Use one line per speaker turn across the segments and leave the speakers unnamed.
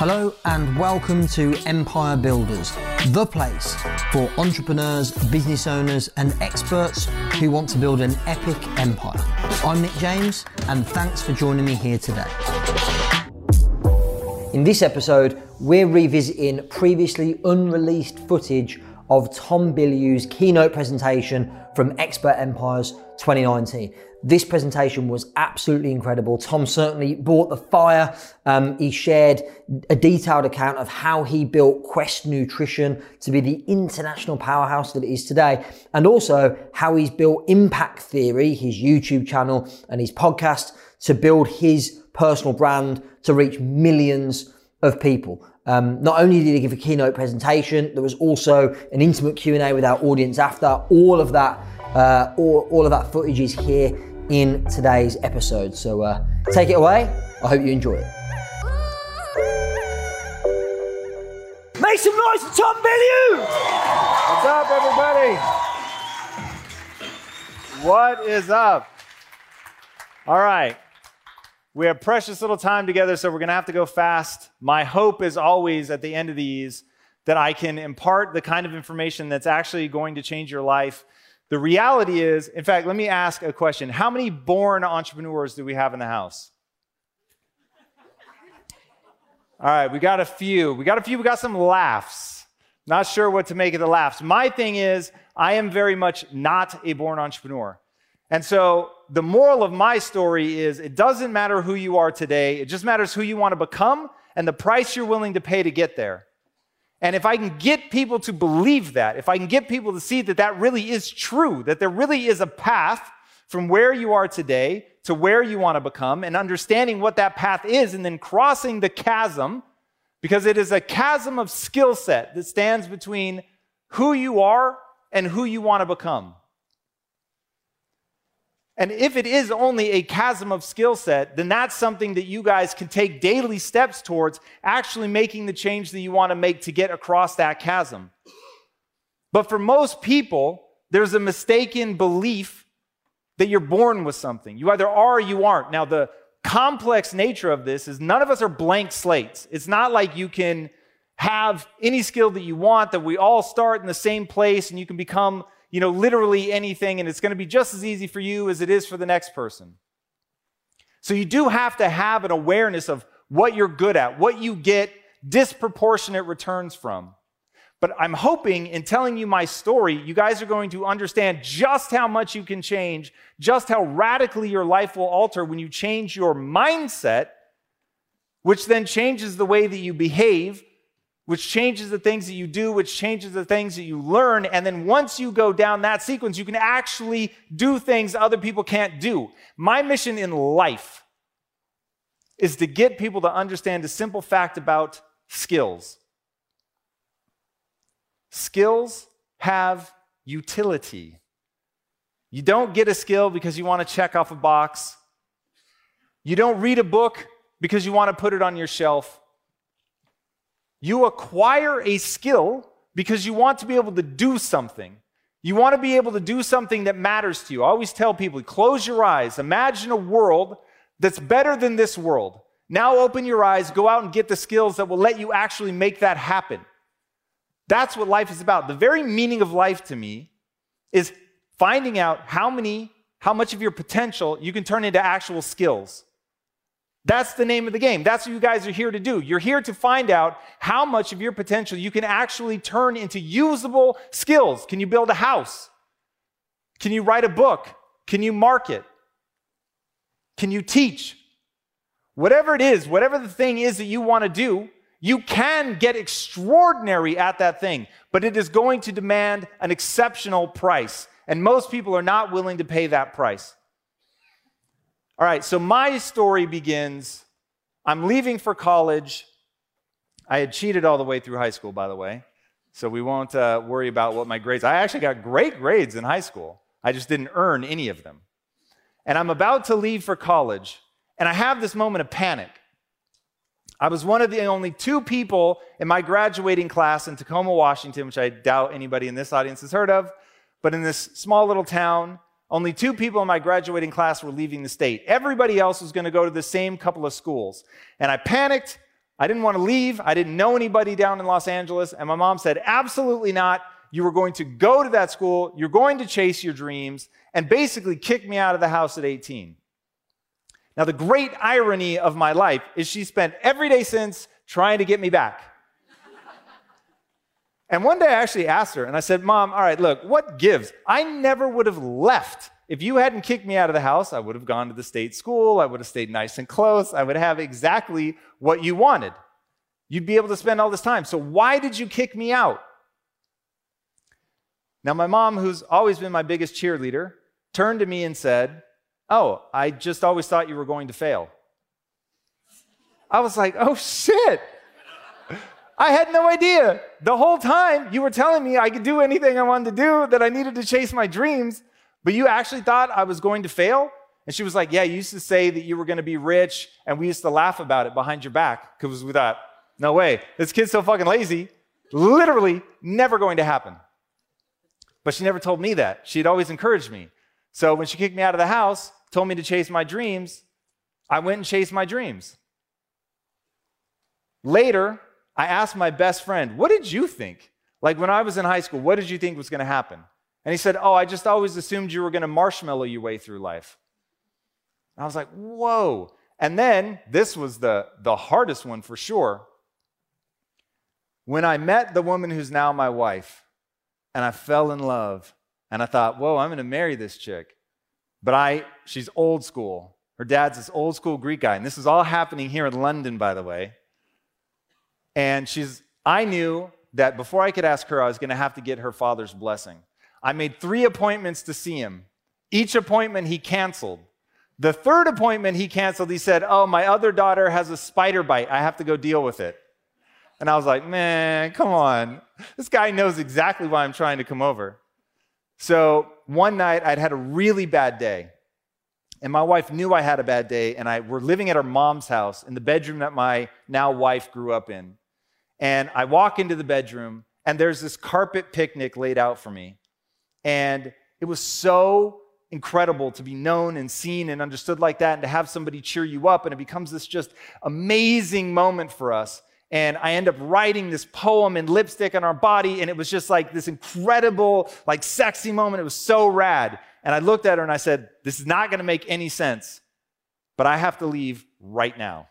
Hello and welcome to Empire Builders, the place for entrepreneurs, business owners, and experts who want to build an epic empire. I'm Nick James, and thanks for joining me here today. In this episode, we're revisiting previously unreleased footage of Tom Bilyeu's keynote presentation from Expert Empires 2019. This presentation was absolutely incredible. Tom certainly brought the fire. Um, he shared a detailed account of how he built Quest Nutrition to be the international powerhouse that it is today, and also how he's built Impact Theory, his YouTube channel and his podcast, to build his personal brand to reach millions of people. Um, not only did he give a keynote presentation, there was also an intimate Q&A with our audience after. All of that, uh, all, all of that footage is here in today's episode. So uh, take it away. I hope you enjoy it. Make some noise for Tom Bilyeu!
What's up, everybody? What is up? All right. We have precious little time together, so we're going to have to go fast. My hope is always at the end of these that I can impart the kind of information that's actually going to change your life the reality is, in fact, let me ask a question. How many born entrepreneurs do we have in the house? All right, we got a few. We got a few. We got some laughs. Not sure what to make of the laughs. My thing is, I am very much not a born entrepreneur. And so the moral of my story is it doesn't matter who you are today, it just matters who you want to become and the price you're willing to pay to get there. And if I can get people to believe that, if I can get people to see that that really is true, that there really is a path from where you are today to where you want to become, and understanding what that path is, and then crossing the chasm, because it is a chasm of skill set that stands between who you are and who you want to become. And if it is only a chasm of skill set, then that's something that you guys can take daily steps towards actually making the change that you want to make to get across that chasm. But for most people, there's a mistaken belief that you're born with something. You either are or you aren't. Now, the complex nature of this is none of us are blank slates. It's not like you can have any skill that you want, that we all start in the same place and you can become you know, literally anything, and it's going to be just as easy for you as it is for the next person. So you do have to have an awareness of what you're good at, what you get disproportionate returns from. But I'm hoping in telling you my story, you guys are going to understand just how much you can change, just how radically your life will alter when you change your mindset, which then changes the way that you behave, which changes the things that you do, which changes the things that you learn. And then once you go down that sequence, you can actually do things other people can't do. My mission in life is to get people to understand a simple fact about skills. Skills have utility. You don't get a skill because you want to check off a box. You don't read a book because you want to put it on your shelf. You acquire a skill because you want to be able to do something. You want to be able to do something that matters to you. I always tell people close your eyes, imagine a world that's better than this world. Now open your eyes, go out and get the skills that will let you actually make that happen. That's what life is about. The very meaning of life to me is finding out how many, how much of your potential you can turn into actual skills. That's the name of the game. That's what you guys are here to do. You're here to find out how much of your potential you can actually turn into usable skills. Can you build a house? Can you write a book? Can you market? Can you teach? Whatever it is, whatever the thing is that you want to do, you can get extraordinary at that thing, but it is going to demand an exceptional price. And most people are not willing to pay that price. All right, so my story begins. I'm leaving for college. I had cheated all the way through high school, by the way, so we won't uh, worry about what my grades. I actually got great grades in high school. I just didn't earn any of them. And I'm about to leave for college, and I have this moment of panic. I was one of the only two people in my graduating class in Tacoma, Washington, which I doubt anybody in this audience has heard of, but in this small little town only two people in my graduating class were leaving the state. Everybody else was going to go to the same couple of schools. And I panicked. I didn't want to leave. I didn't know anybody down in Los Angeles. And my mom said, absolutely not. You were going to go to that school. You're going to chase your dreams and basically kick me out of the house at 18. Now, the great irony of my life is she spent every day since trying to get me back. And one day I actually asked her and I said, Mom, all right, look, what gives? I never would have left. If you hadn't kicked me out of the house, I would have gone to the state school. I would have stayed nice and close. I would have exactly what you wanted. You'd be able to spend all this time. So, why did you kick me out? Now, my mom, who's always been my biggest cheerleader, turned to me and said, Oh, I just always thought you were going to fail. I was like, Oh shit. I had no idea. The whole time you were telling me I could do anything I wanted to do, that I needed to chase my dreams, but you actually thought I was going to fail? And she was like, Yeah, you used to say that you were going to be rich, and we used to laugh about it behind your back because we thought, No way, this kid's so fucking lazy. Literally never going to happen. But she never told me that. She'd always encouraged me. So when she kicked me out of the house, told me to chase my dreams, I went and chased my dreams. Later, I asked my best friend, What did you think? Like when I was in high school, what did you think was going to happen? And he said, Oh, I just always assumed you were going to marshmallow your way through life. And I was like, Whoa. And then this was the, the hardest one for sure. When I met the woman who's now my wife, and I fell in love, and I thought, Whoa, I'm going to marry this chick. But I, she's old school. Her dad's this old school Greek guy. And this is all happening here in London, by the way. And she's, I knew that before I could ask her, I was going to have to get her father's blessing. I made three appointments to see him. Each appointment he canceled. The third appointment he canceled, he said, Oh, my other daughter has a spider bite. I have to go deal with it. And I was like, Man, come on. This guy knows exactly why I'm trying to come over. So one night I'd had a really bad day. And my wife knew I had a bad day, and I were living at our mom's house in the bedroom that my now wife grew up in. And I walk into the bedroom, and there's this carpet picnic laid out for me. And it was so incredible to be known and seen and understood like that, and to have somebody cheer you up. And it becomes this just amazing moment for us and I end up writing this poem in lipstick on our body, and it was just like this incredible, like sexy moment. It was so rad. And I looked at her and I said, This is not gonna make any sense, but I have to leave right now.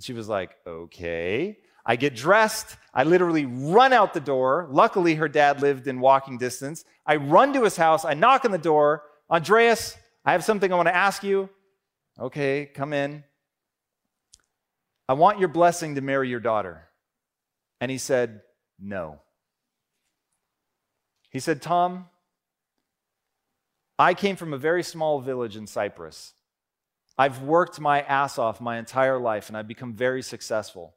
she was like, Okay. I get dressed. I literally run out the door. Luckily, her dad lived in walking distance. I run to his house. I knock on the door. Andreas, I have something I want to ask you. Okay, come in. I want your blessing to marry your daughter. And he said, No. He said, Tom, I came from a very small village in Cyprus. I've worked my ass off my entire life and I've become very successful.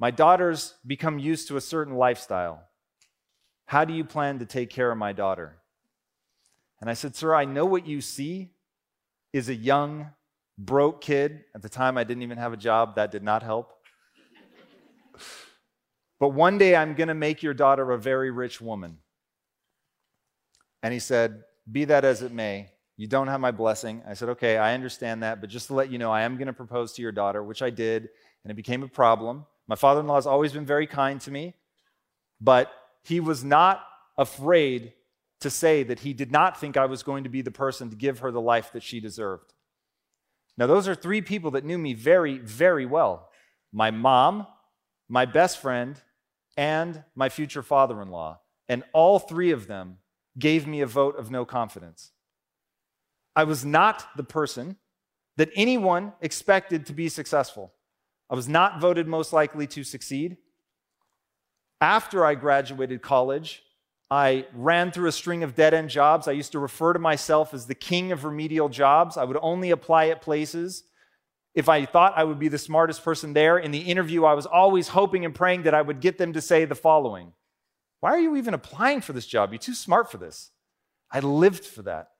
My daughter's become used to a certain lifestyle. How do you plan to take care of my daughter? And I said, Sir, I know what you see is a young, broke kid. At the time, I didn't even have a job. That did not help. but one day, I'm going to make your daughter a very rich woman. And he said, Be that as it may, you don't have my blessing. I said, Okay, I understand that. But just to let you know, I am going to propose to your daughter, which I did, and it became a problem. My father in law has always been very kind to me, but he was not afraid to say that he did not think I was going to be the person to give her the life that she deserved. Now, those are three people that knew me very, very well my mom, my best friend, and my future father in law. And all three of them gave me a vote of no confidence. I was not the person that anyone expected to be successful. I was not voted most likely to succeed. After I graduated college, I ran through a string of dead end jobs. I used to refer to myself as the king of remedial jobs. I would only apply at places if I thought I would be the smartest person there. In the interview, I was always hoping and praying that I would get them to say the following Why are you even applying for this job? You're too smart for this. I lived for that.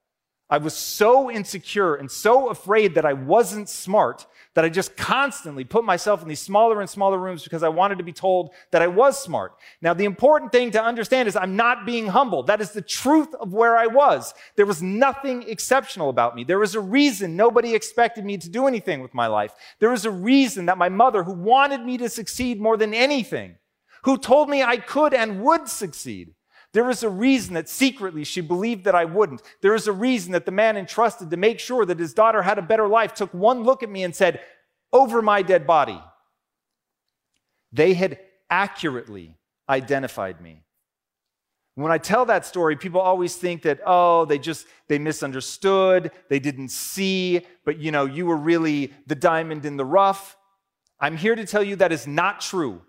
I was so insecure and so afraid that I wasn't smart that I just constantly put myself in these smaller and smaller rooms because I wanted to be told that I was smart. Now, the important thing to understand is I'm not being humble. That is the truth of where I was. There was nothing exceptional about me. There was a reason nobody expected me to do anything with my life. There was a reason that my mother, who wanted me to succeed more than anything, who told me I could and would succeed, there is a reason that secretly she believed that I wouldn't. There is a reason that the man entrusted to make sure that his daughter had a better life took one look at me and said, Over my dead body. They had accurately identified me. When I tell that story, people always think that, oh, they just, they misunderstood, they didn't see, but you know, you were really the diamond in the rough. I'm here to tell you that is not true.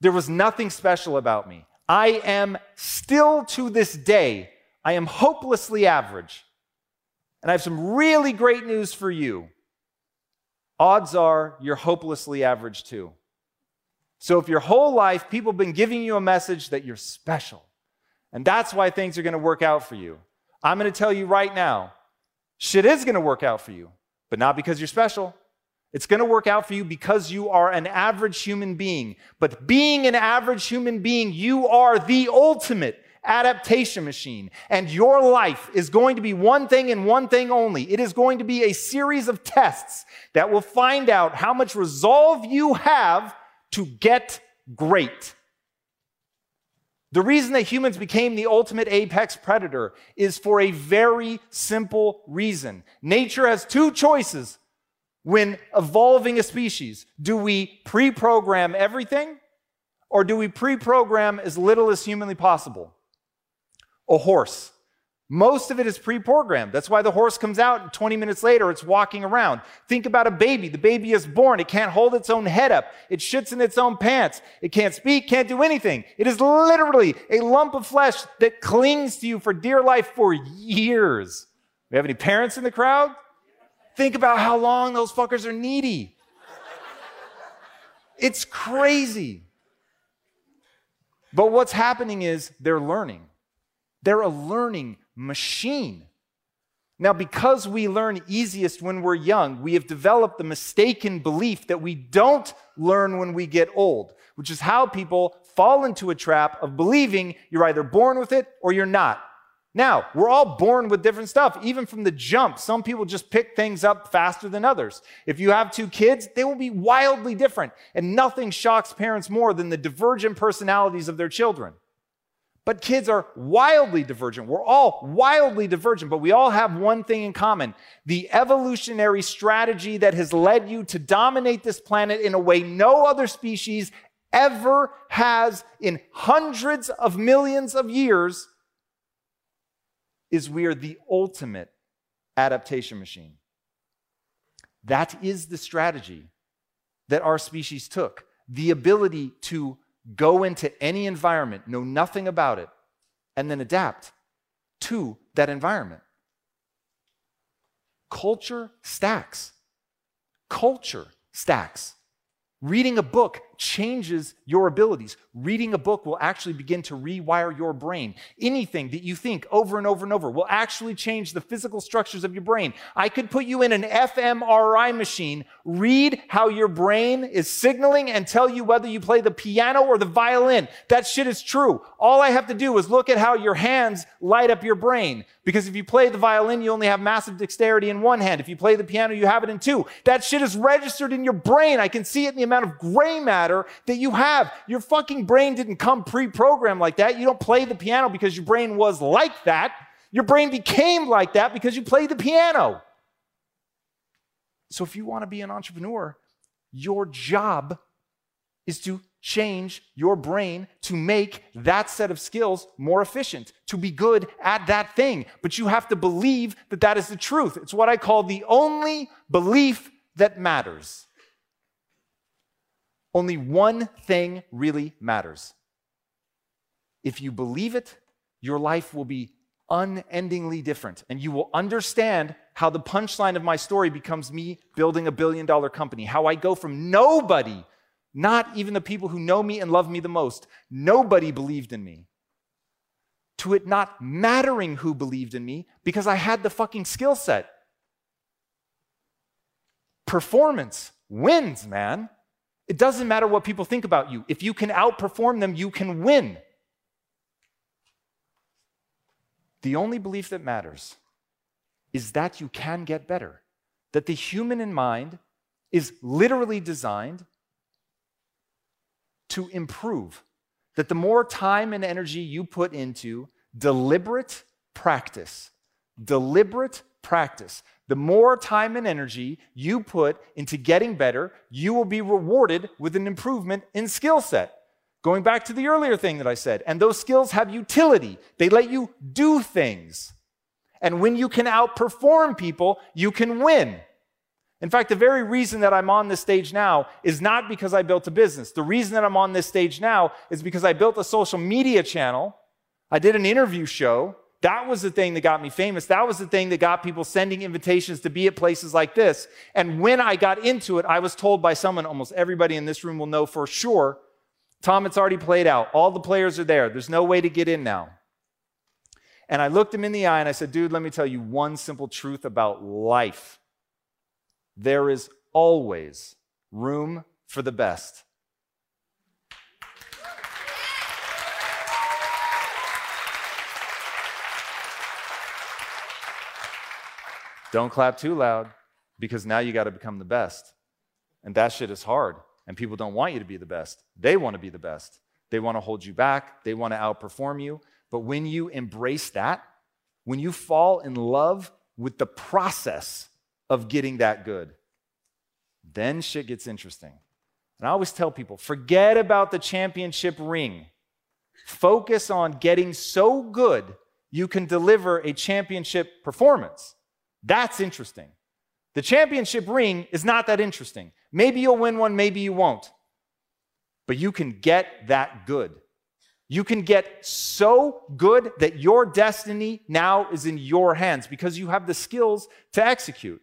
There was nothing special about me. I am still to this day, I am hopelessly average. And I have some really great news for you. Odds are you're hopelessly average too. So if your whole life people have been giving you a message that you're special, and that's why things are going to work out for you, I'm going to tell you right now, shit is going to work out for you, but not because you're special. It's going to work out for you because you are an average human being. But being an average human being, you are the ultimate adaptation machine. And your life is going to be one thing and one thing only. It is going to be a series of tests that will find out how much resolve you have to get great. The reason that humans became the ultimate apex predator is for a very simple reason. Nature has two choices when evolving a species? Do we pre program everything or do we pre program as little as humanly possible? A horse. Most of it is pre programmed. That's why the horse comes out and 20 minutes later it's walking around. Think about a baby. The baby is born. It can't hold its own head up. It shits in its own pants. It can't speak, can't do anything. It is literally a lump of flesh that clings to you for dear life for years. We have any parents in the crowd? Think about how long those fuckers are needy. It's crazy. But what's happening is they're learning. They're a learning machine. Now, because we learn easiest when we're young, we have developed the mistaken belief that we don't learn when we get old, which is how people fall into a trap of believing you're either born with it or you're not. Now, we're all born with different stuff, even from the jump. Some people just pick things up faster than others. If you have two kids, they will be wildly different. And nothing shocks parents more than the divergent personalities of their children. But kids are wildly divergent. We're all wildly divergent, but we all have one thing in common the evolutionary strategy that has led you to dominate this planet in a way no other species ever has in hundreds of millions of years is we are the ultimate adaptation machine. That is the strategy that our species took the ability to go into any environment, know nothing about it, and then adapt to that environment. Culture stacks. Culture stacks. Reading a book changes your abilities. Reading a book will actually begin to rewire your brain. Anything that you think over and over and over will actually change the physical structures of your brain. I could put you in an fMRI machine, read how your brain is signaling, and tell you whether you play the piano or the violin. That shit is true. All I have to do is look at how your hands light up your brain. Because if you play the violin, you only have massive dexterity in one hand. If you play the piano, you have it in two. That shit is registered in your brain. I can see it in the amount of gray matter that you have. Your fucking brain didn't come pre programmed like that. You don't play the piano because your brain was like that. Your brain became like that because you played the piano. So if you want to be an entrepreneur, your job is to change your brain to make that set of skills more efficient, to be good at that thing. But you have to believe that that is the truth. It's what I call the only belief that matters. Only one thing really matters. If you believe it, your life will be unendingly different. And you will understand how the punchline of my story becomes me building a billion dollar company, how I go from nobody, not even the people who know me and love me the most, nobody believed in me, to it not mattering who believed in me because I had the fucking skill set. Performance wins, man. It doesn't matter what people think about you. If you can outperform them, you can win. The only belief that matters is that you can get better, that the human in mind is literally designed to improve, that the more time and energy you put into deliberate practice, deliberate practice, the more time and energy you put into getting better, you will be rewarded with an improvement in skill set. Going back to the earlier thing that I said, and those skills have utility. They let you do things. And when you can outperform people, you can win. In fact, the very reason that I'm on this stage now is not because I built a business. The reason that I'm on this stage now is because I built a social media channel. I did an interview show. That was the thing that got me famous. That was the thing that got people sending invitations to be at places like this. And when I got into it, I was told by someone, almost everybody in this room will know for sure, Tom, it's already played out. All the players are there. There's no way to get in now. And I looked him in the eye and I said, dude, let me tell you one simple truth about life. There is always room for the best. Don't clap too loud because now you got to become the best. And that shit is hard. And people don't want you to be the best. They want to be the best. They want to hold you back. They want to outperform you. But when you embrace that, when you fall in love with the process of getting that good, then shit gets interesting. And I always tell people forget about the championship ring. Focus on getting so good you can deliver a championship performance. That's interesting. The championship ring is not that interesting. Maybe you'll win one, maybe you won't. But you can get that good. You can get so good that your destiny now is in your hands because you have the skills to execute.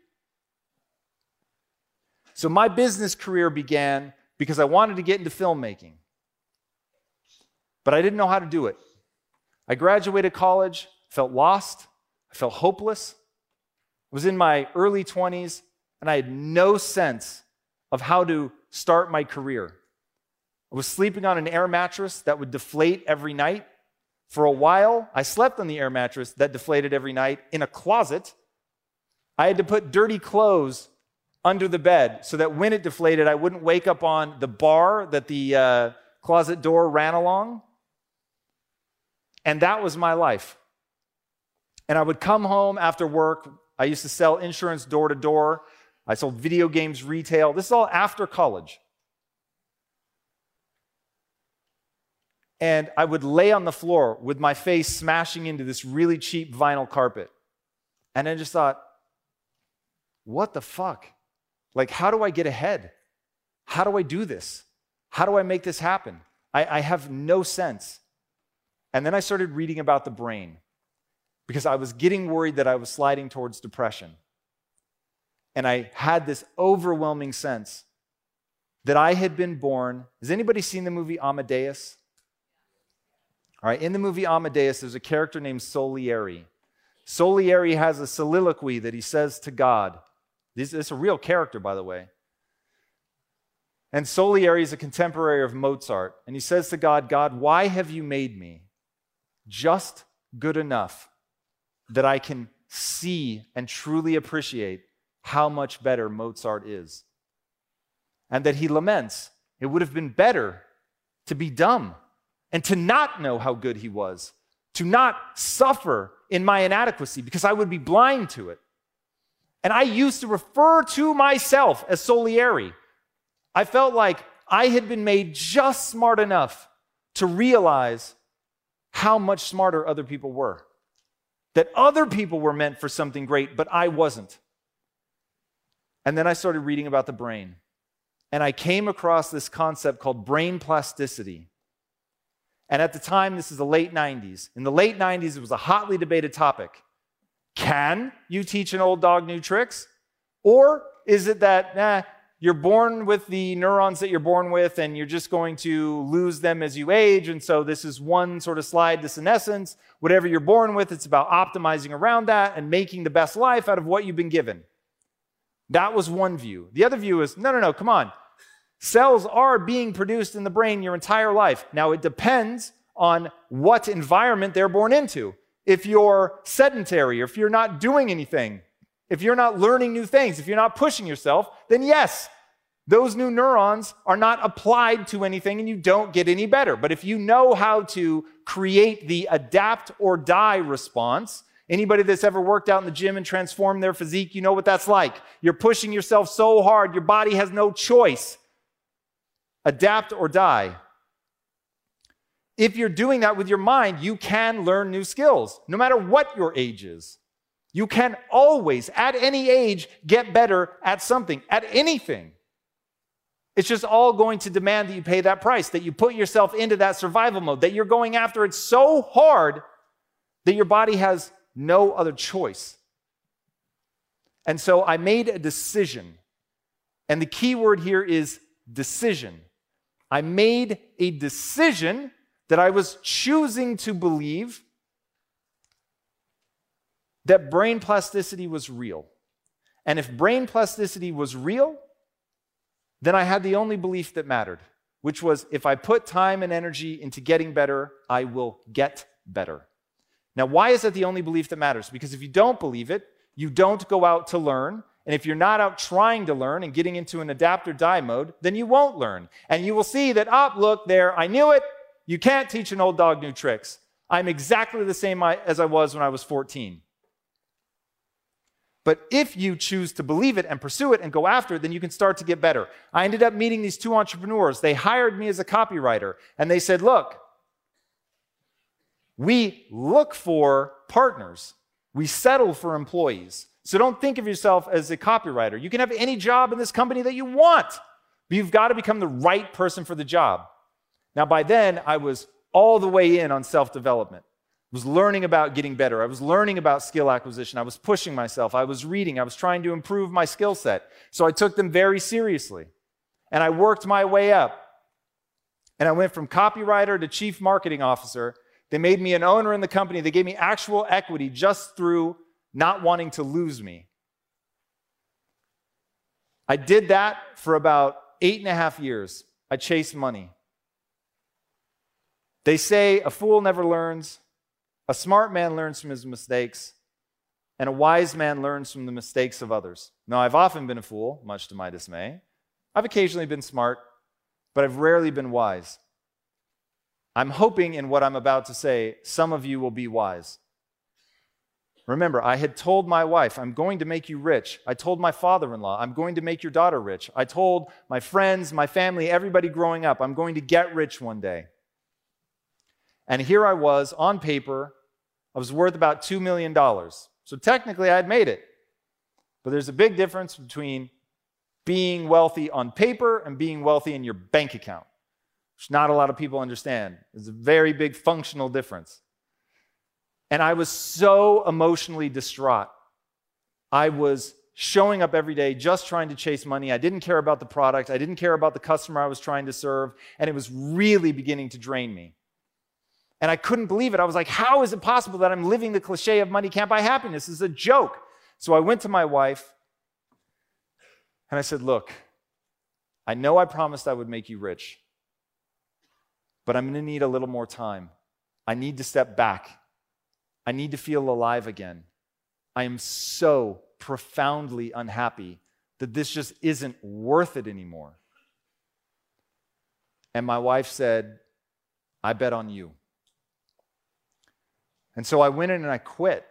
So my business career began because I wanted to get into filmmaking, but I didn't know how to do it. I graduated college, felt lost, I felt hopeless. I was in my early 20s, and I had no sense of how to start my career. I was sleeping on an air mattress that would deflate every night. For a while, I slept on the air mattress that deflated every night in a closet. I had to put dirty clothes under the bed so that when it deflated, I wouldn't wake up on the bar that the uh, closet door ran along. And that was my life. And I would come home after work. I used to sell insurance door to door. I sold video games retail. This is all after college. And I would lay on the floor with my face smashing into this really cheap vinyl carpet. And I just thought, what the fuck? Like, how do I get ahead? How do I do this? How do I make this happen? I, I have no sense. And then I started reading about the brain because I was getting worried that I was sliding towards depression. And I had this overwhelming sense that I had been born. Has anybody seen the movie Amadeus? All right, in the movie Amadeus, there's a character named Salieri. Salieri has a soliloquy that he says to God. This is a real character, by the way. And Salieri is a contemporary of Mozart. And he says to God, God, why have you made me just good enough that I can see and truly appreciate how much better Mozart is. And that he laments it would have been better to be dumb and to not know how good he was, to not suffer in my inadequacy because I would be blind to it. And I used to refer to myself as Salieri. I felt like I had been made just smart enough to realize how much smarter other people were. That other people were meant for something great, but I wasn't. And then I started reading about the brain. And I came across this concept called brain plasticity. And at the time, this is the late 90s. In the late 90s, it was a hotly debated topic. Can you teach an old dog new tricks? Or is it that, nah, you're born with the neurons that you're born with, and you're just going to lose them as you age. And so this is one sort of slide to senescence. Whatever you're born with, it's about optimizing around that and making the best life out of what you've been given. That was one view. The other view is no, no, no, come on. Cells are being produced in the brain your entire life. Now, it depends on what environment they're born into. If you're sedentary, or if you're not doing anything, if you're not learning new things, if you're not pushing yourself, then yes, those new neurons are not applied to anything and you don't get any better. But if you know how to create the adapt or die response, anybody that's ever worked out in the gym and transformed their physique, you know what that's like. You're pushing yourself so hard, your body has no choice. Adapt or die. If you're doing that with your mind, you can learn new skills, no matter what your age is. You can always, at any age, get better at something, at anything. It's just all going to demand that you pay that price, that you put yourself into that survival mode, that you're going after it so hard that your body has no other choice. And so I made a decision. And the key word here is decision. I made a decision that I was choosing to believe that brain plasticity was real. And if brain plasticity was real, then I had the only belief that mattered, which was if I put time and energy into getting better, I will get better. Now, why is that the only belief that matters? Because if you don't believe it, you don't go out to learn. And if you're not out trying to learn and getting into an adapt or die mode, then you won't learn. And you will see that, up, oh, look there, I knew it. You can't teach an old dog new tricks. I'm exactly the same as I was when I was 14. But if you choose to believe it and pursue it and go after it, then you can start to get better. I ended up meeting these two entrepreneurs. They hired me as a copywriter and they said, Look, we look for partners, we settle for employees. So don't think of yourself as a copywriter. You can have any job in this company that you want, but you've got to become the right person for the job. Now, by then, I was all the way in on self development was learning about getting better. I was learning about skill acquisition. I was pushing myself. I was reading. I was trying to improve my skill set. So I took them very seriously. And I worked my way up. And I went from copywriter to chief marketing officer. They made me an owner in the company. They gave me actual equity just through not wanting to lose me. I did that for about eight and a half years. I chased money. They say a fool never learns, a smart man learns from his mistakes, and a wise man learns from the mistakes of others. Now, I've often been a fool, much to my dismay. I've occasionally been smart, but I've rarely been wise. I'm hoping in what I'm about to say, some of you will be wise. Remember, I had told my wife, I'm going to make you rich. I told my father in law, I'm going to make your daughter rich. I told my friends, my family, everybody growing up, I'm going to get rich one day. And here I was on paper, I was worth about $2 million. So technically, I had made it. But there's a big difference between being wealthy on paper and being wealthy in your bank account, which not a lot of people understand. There's a very big functional difference. And I was so emotionally distraught. I was showing up every day just trying to chase money. I didn't care about the product, I didn't care about the customer I was trying to serve, and it was really beginning to drain me. And I couldn't believe it. I was like, how is it possible that I'm living the cliche of money can't buy happiness? This is a joke. So I went to my wife and I said, Look, I know I promised I would make you rich, but I'm going to need a little more time. I need to step back. I need to feel alive again. I am so profoundly unhappy that this just isn't worth it anymore. And my wife said, I bet on you. And so I went in and I quit.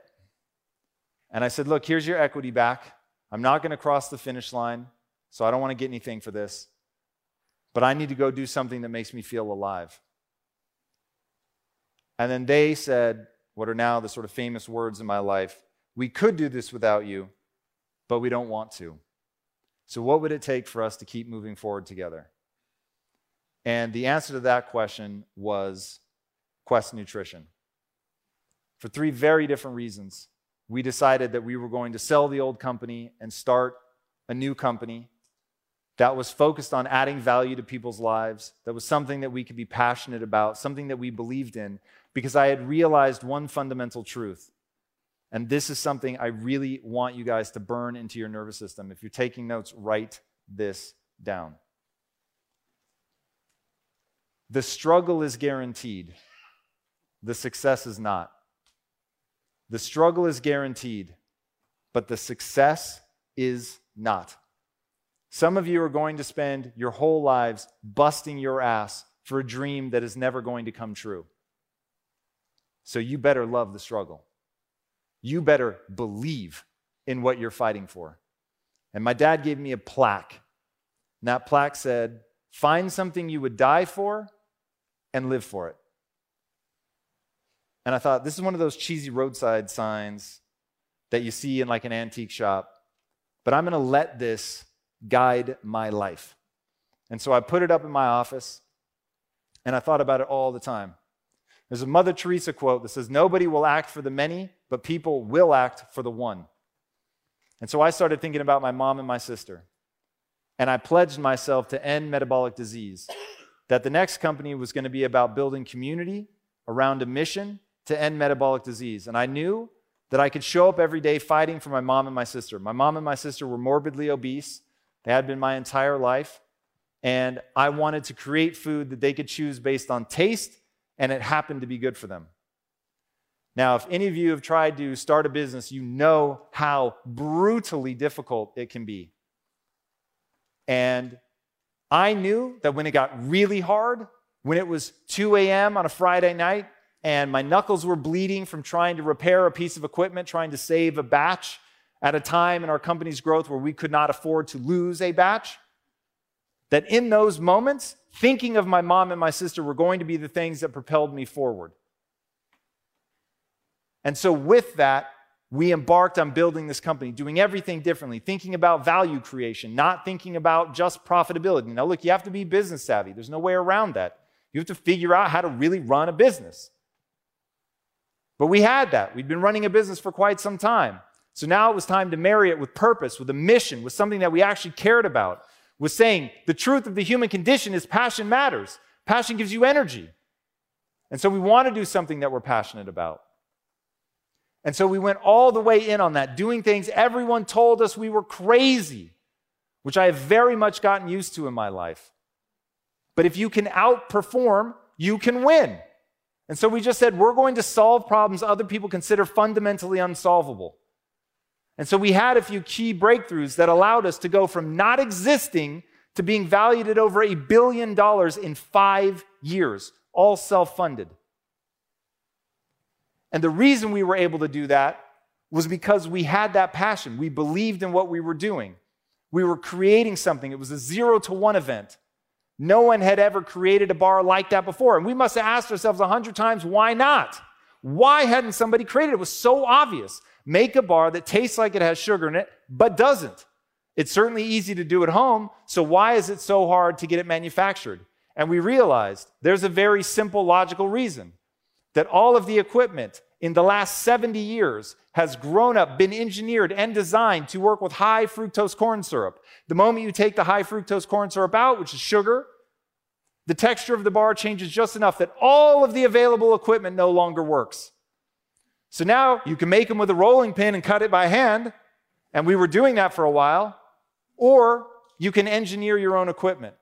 And I said, Look, here's your equity back. I'm not going to cross the finish line, so I don't want to get anything for this. But I need to go do something that makes me feel alive. And then they said, what are now the sort of famous words in my life we could do this without you, but we don't want to. So, what would it take for us to keep moving forward together? And the answer to that question was Quest Nutrition for three very different reasons. We decided that we were going to sell the old company and start a new company that was focused on adding value to people's lives, that was something that we could be passionate about, something that we believed in, because I had realized one fundamental truth. And this is something I really want you guys to burn into your nervous system. If you're taking notes, write this down. The struggle is guaranteed, the success is not. The struggle is guaranteed, but the success is not. Some of you are going to spend your whole lives busting your ass for a dream that is never going to come true. So you better love the struggle. You better believe in what you're fighting for. And my dad gave me a plaque. And that plaque said, Find something you would die for and live for it. And I thought, this is one of those cheesy roadside signs that you see in like an antique shop, but I'm going to let this guide my life. And so I put it up in my office, and I thought about it all the time. There's a Mother Teresa quote that says, Nobody will act for the many, but people will act for the one. And so I started thinking about my mom and my sister. And I pledged myself to end metabolic disease, that the next company was going to be about building community around a mission to end metabolic disease. And I knew that I could show up every day fighting for my mom and my sister. My mom and my sister were morbidly obese. They had been my entire life. And I wanted to create food that they could choose based on taste, and it happened to be good for them. Now, if any of you have tried to start a business, you know how brutally difficult it can be. And I knew that when it got really hard, when it was 2 a.m. on a Friday night, and my knuckles were bleeding from trying to repair a piece of equipment, trying to save a batch, at a time in our company's growth where we could not afford to lose a batch, that in those moments, thinking of my mom and my sister were going to be the things that propelled me forward. And so, with that, we embarked on building this company, doing everything differently, thinking about value creation, not thinking about just profitability. Now, look, you have to be business savvy. There's no way around that. You have to figure out how to really run a business. But we had that. We'd been running a business for quite some time. So now it was time to marry it with purpose, with a mission, with something that we actually cared about, with saying the truth of the human condition is passion matters. Passion gives you energy. And so we want to do something that we're passionate about. And so we went all the way in on that, doing things everyone told us we were crazy, which I have very much gotten used to in my life. But if you can outperform, you can win. And so we just said, we're going to solve problems other people consider fundamentally unsolvable. And so we had a few key breakthroughs that allowed us to go from not existing to being valued at over a billion dollars in five years, all self funded. And the reason we were able to do that was because we had that passion. We believed in what we were doing. We were creating something. It was a zero to one event. No one had ever created a bar like that before. And we must have asked ourselves a hundred times, why not? Why hadn't somebody created it? It was so obvious make a bar that tastes like it has sugar in it, but doesn't. It's certainly easy to do at home, so why is it so hard to get it manufactured? And we realized there's a very simple logical reason that all of the equipment in the last 70 years has grown up, been engineered and designed to work with high fructose corn syrup. The moment you take the high fructose corn syrup out, which is sugar, the texture of the bar changes just enough that all of the available equipment no longer works. So now you can make them with a rolling pin and cut it by hand, and we were doing that for a while, or you can engineer your own equipment.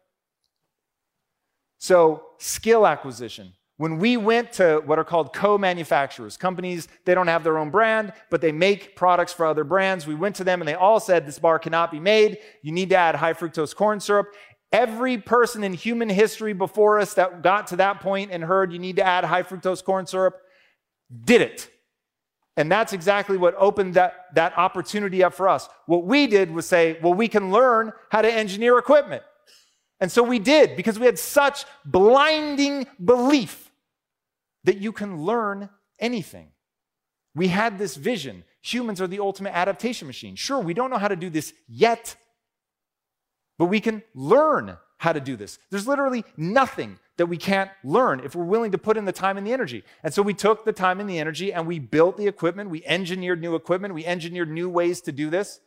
So, skill acquisition. When we went to what are called co manufacturers, companies, they don't have their own brand, but they make products for other brands, we went to them and they all said this bar cannot be made. You need to add high fructose corn syrup. Every person in human history before us that got to that point and heard you need to add high fructose corn syrup did it. And that's exactly what opened that, that opportunity up for us. What we did was say, well, we can learn how to engineer equipment. And so we did because we had such blinding belief that you can learn anything. We had this vision. Humans are the ultimate adaptation machine. Sure, we don't know how to do this yet, but we can learn how to do this. There's literally nothing that we can't learn if we're willing to put in the time and the energy. And so we took the time and the energy and we built the equipment, we engineered new equipment, we engineered new ways to do this.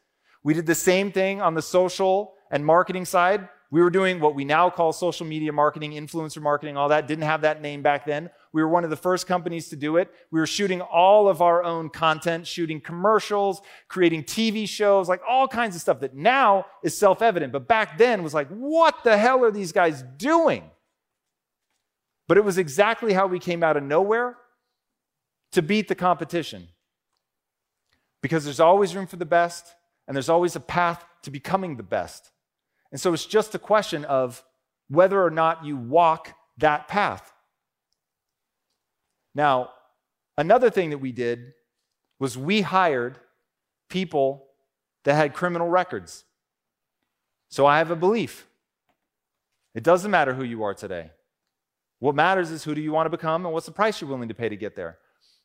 We did the same thing on the social and marketing side. We were doing what we now call social media marketing, influencer marketing, all that. Didn't have that name back then. We were one of the first companies to do it. We were shooting all of our own content, shooting commercials, creating TV shows, like all kinds of stuff that now is self evident. But back then was like, what the hell are these guys doing? But it was exactly how we came out of nowhere to beat the competition. Because there's always room for the best, and there's always a path to becoming the best. And so it's just a question of whether or not you walk that path. Now, another thing that we did was we hired people that had criminal records. So I have a belief. It doesn't matter who you are today. What matters is who do you want to become and what's the price you're willing to pay to get there.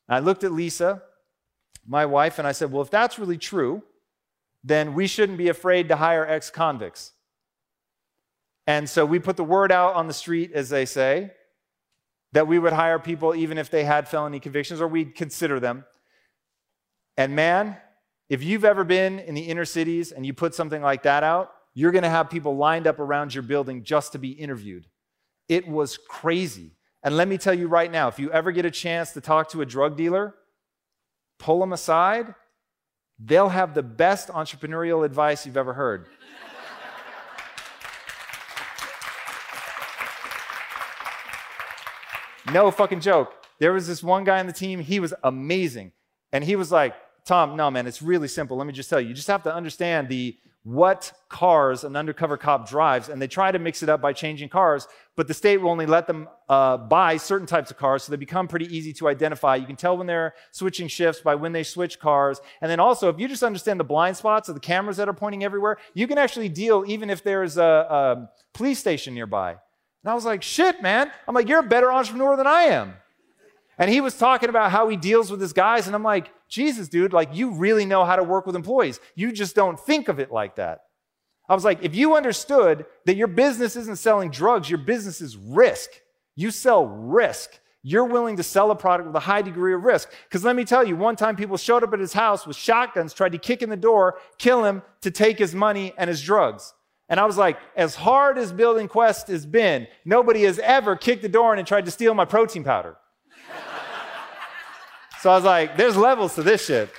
And I looked at Lisa, my wife, and I said, Well, if that's really true, then we shouldn't be afraid to hire ex convicts. And so we put the word out on the street, as they say, that we would hire people even if they had felony convictions or we'd consider them. And man, if you've ever been in the inner cities and you put something like that out, you're going to have people lined up around your building just to be interviewed. It was crazy. And let me tell you right now if you ever get a chance to talk to a drug dealer, pull them aside, they'll have the best entrepreneurial advice you've ever heard. No fucking joke. There was this one guy on the team, he was amazing. And he was like, Tom, no, man, it's really simple. Let me just tell you. You just have to understand the what cars an undercover cop drives, and they try to mix it up by changing cars, but the state will only let them uh, buy certain types of cars, so they become pretty easy to identify. You can tell when they're switching shifts by when they switch cars. And then also, if you just understand the blind spots of the cameras that are pointing everywhere, you can actually deal even if there's a, a police station nearby. And I was like, shit, man. I'm like, you're a better entrepreneur than I am. And he was talking about how he deals with his guys. And I'm like, Jesus, dude, like you really know how to work with employees. You just don't think of it like that. I was like, if you understood that your business isn't selling drugs, your business is risk. You sell risk. You're willing to sell a product with a high degree of risk. Because let me tell you, one time people showed up at his house with shotguns, tried to kick in the door, kill him to take his money and his drugs. And I was like, as hard as Building Quest has been, nobody has ever kicked the door in and tried to steal my protein powder. so I was like, there's levels to this shit.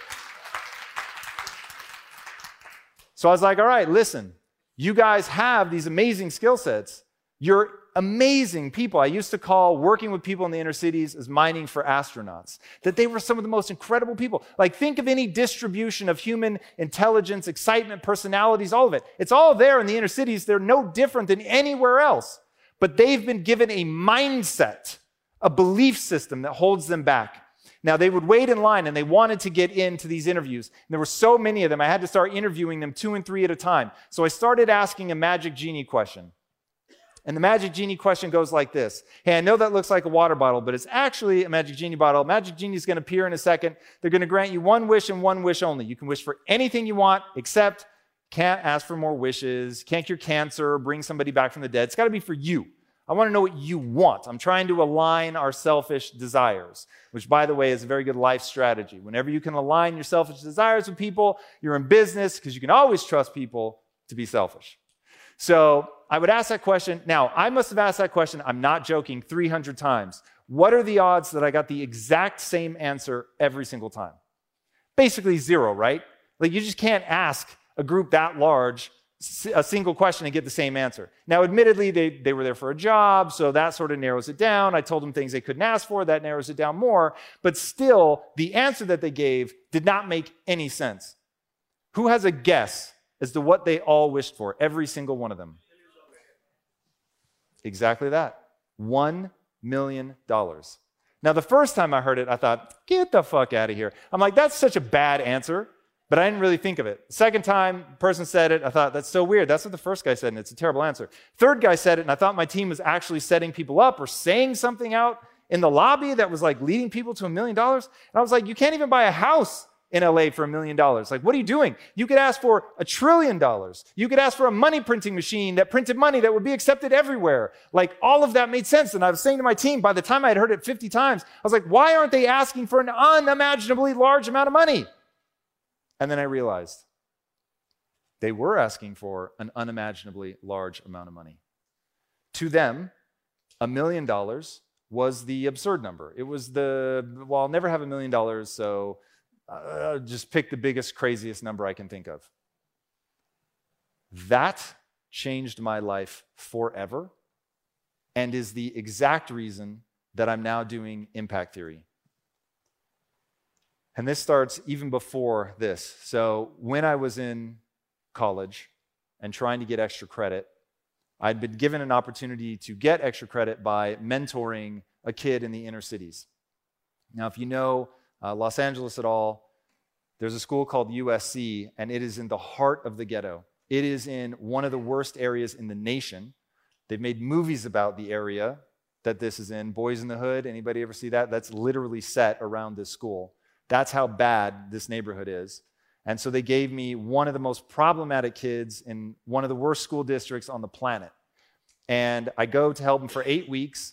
So I was like, all right, listen, you guys have these amazing skill sets. You're amazing people. I used to call working with people in the inner cities as mining for astronauts, that they were some of the most incredible people. Like, think of any distribution of human intelligence, excitement, personalities, all of it. It's all there in the inner cities. They're no different than anywhere else. But they've been given a mindset, a belief system that holds them back. Now, they would wait in line and they wanted to get into these interviews. And there were so many of them, I had to start interviewing them two and three at a time. So I started asking a magic genie question. And the Magic Genie question goes like this Hey, I know that looks like a water bottle, but it's actually a Magic Genie bottle. Magic Genie is going to appear in a second. They're going to grant you one wish and one wish only. You can wish for anything you want, except can't ask for more wishes, can't cure cancer, bring somebody back from the dead. It's got to be for you. I want to know what you want. I'm trying to align our selfish desires, which, by the way, is a very good life strategy. Whenever you can align your selfish desires with people, you're in business because you can always trust people to be selfish. So I would ask that question. Now, I must have asked that question, I'm not joking, 300 times. What are the odds that I got the exact same answer every single time? Basically, zero, right? Like, you just can't ask a group that large a single question and get the same answer. Now, admittedly, they, they were there for a job, so that sort of narrows it down. I told them things they couldn't ask for, that narrows it down more. But still, the answer that they gave did not make any sense. Who has a guess as to what they all wished for, every single one of them? Exactly that. $1 million. Now, the first time I heard it, I thought, get the fuck out of here. I'm like, that's such a bad answer, but I didn't really think of it. Second time, person said it, I thought, that's so weird. That's what the first guy said, and it's a terrible answer. Third guy said it, and I thought my team was actually setting people up or saying something out in the lobby that was like leading people to a million dollars. And I was like, you can't even buy a house in LA for a million dollars. Like, what are you doing? You could ask for a trillion dollars. You could ask for a money printing machine that printed money that would be accepted everywhere. Like, all of that made sense. And I was saying to my team, by the time I had heard it 50 times, I was like, why aren't they asking for an unimaginably large amount of money? And then I realized They were asking for an unimaginably large amount of money. To them, a million dollars was the absurd number. It was the, well, I'll never have a million dollars, so uh, just pick the biggest, craziest number I can think of. That changed my life forever and is the exact reason that I'm now doing impact theory. And this starts even before this. So, when I was in college and trying to get extra credit, I'd been given an opportunity to get extra credit by mentoring a kid in the inner cities. Now, if you know uh, Los Angeles at all, there's a school called USC, and it is in the heart of the ghetto. It is in one of the worst areas in the nation. They've made movies about the area that this is in. Boys in the Hood, anybody ever see that? That's literally set around this school. That's how bad this neighborhood is. And so they gave me one of the most problematic kids in one of the worst school districts on the planet. And I go to help him for eight weeks,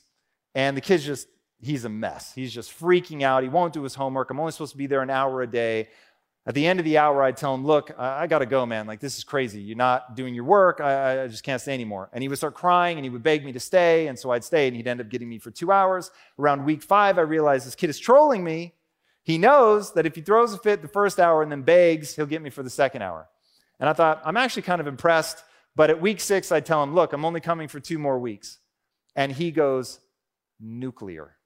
and the kid's just, he's a mess. He's just freaking out. He won't do his homework. I'm only supposed to be there an hour a day. At the end of the hour, I'd tell him, Look, I, I got to go, man. Like, this is crazy. You're not doing your work. I, I just can't stay anymore. And he would start crying and he would beg me to stay. And so I'd stay, and he'd end up getting me for two hours. Around week five, I realized this kid is trolling me. He knows that if he throws a fit the first hour and then begs, he'll get me for the second hour. And I thought, I'm actually kind of impressed. But at week six, I tell him, Look, I'm only coming for two more weeks. And he goes, Nuclear.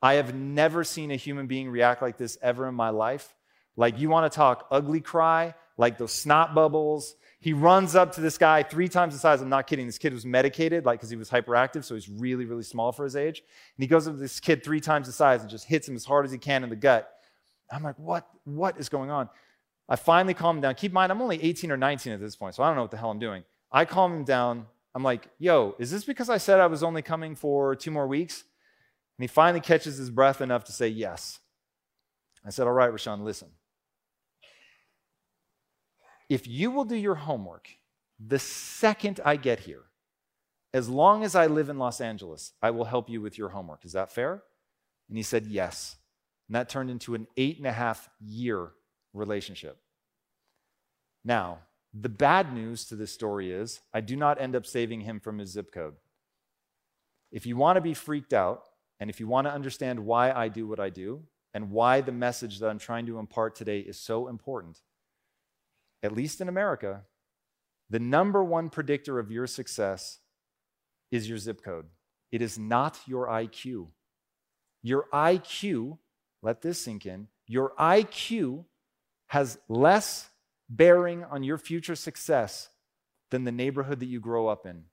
I have never seen a human being react like this ever in my life. Like, you want to talk ugly cry, like those snot bubbles. He runs up to this guy three times the size. I'm not kidding. This kid was medicated, like, because he was hyperactive, so he's really, really small for his age. And he goes up to this kid three times the size and just hits him as hard as he can in the gut. I'm like, what, what is going on? I finally calm him down. Keep in mind, I'm only 18 or 19 at this point, so I don't know what the hell I'm doing. I calm him down. I'm like, yo, is this because I said I was only coming for two more weeks? And he finally catches his breath enough to say yes. I said, all right, Rashawn, listen if you will do your homework the second I get here, as long as I live in Los Angeles, I will help you with your homework. Is that fair? And he said, Yes. And that turned into an eight and a half year relationship. Now, the bad news to this story is I do not end up saving him from his zip code. If you want to be freaked out, and if you want to understand why I do what I do, and why the message that I'm trying to impart today is so important, at least in America, the number one predictor of your success is your zip code. It is not your IQ. Your IQ, let this sink in, your IQ has less bearing on your future success than the neighborhood that you grow up in.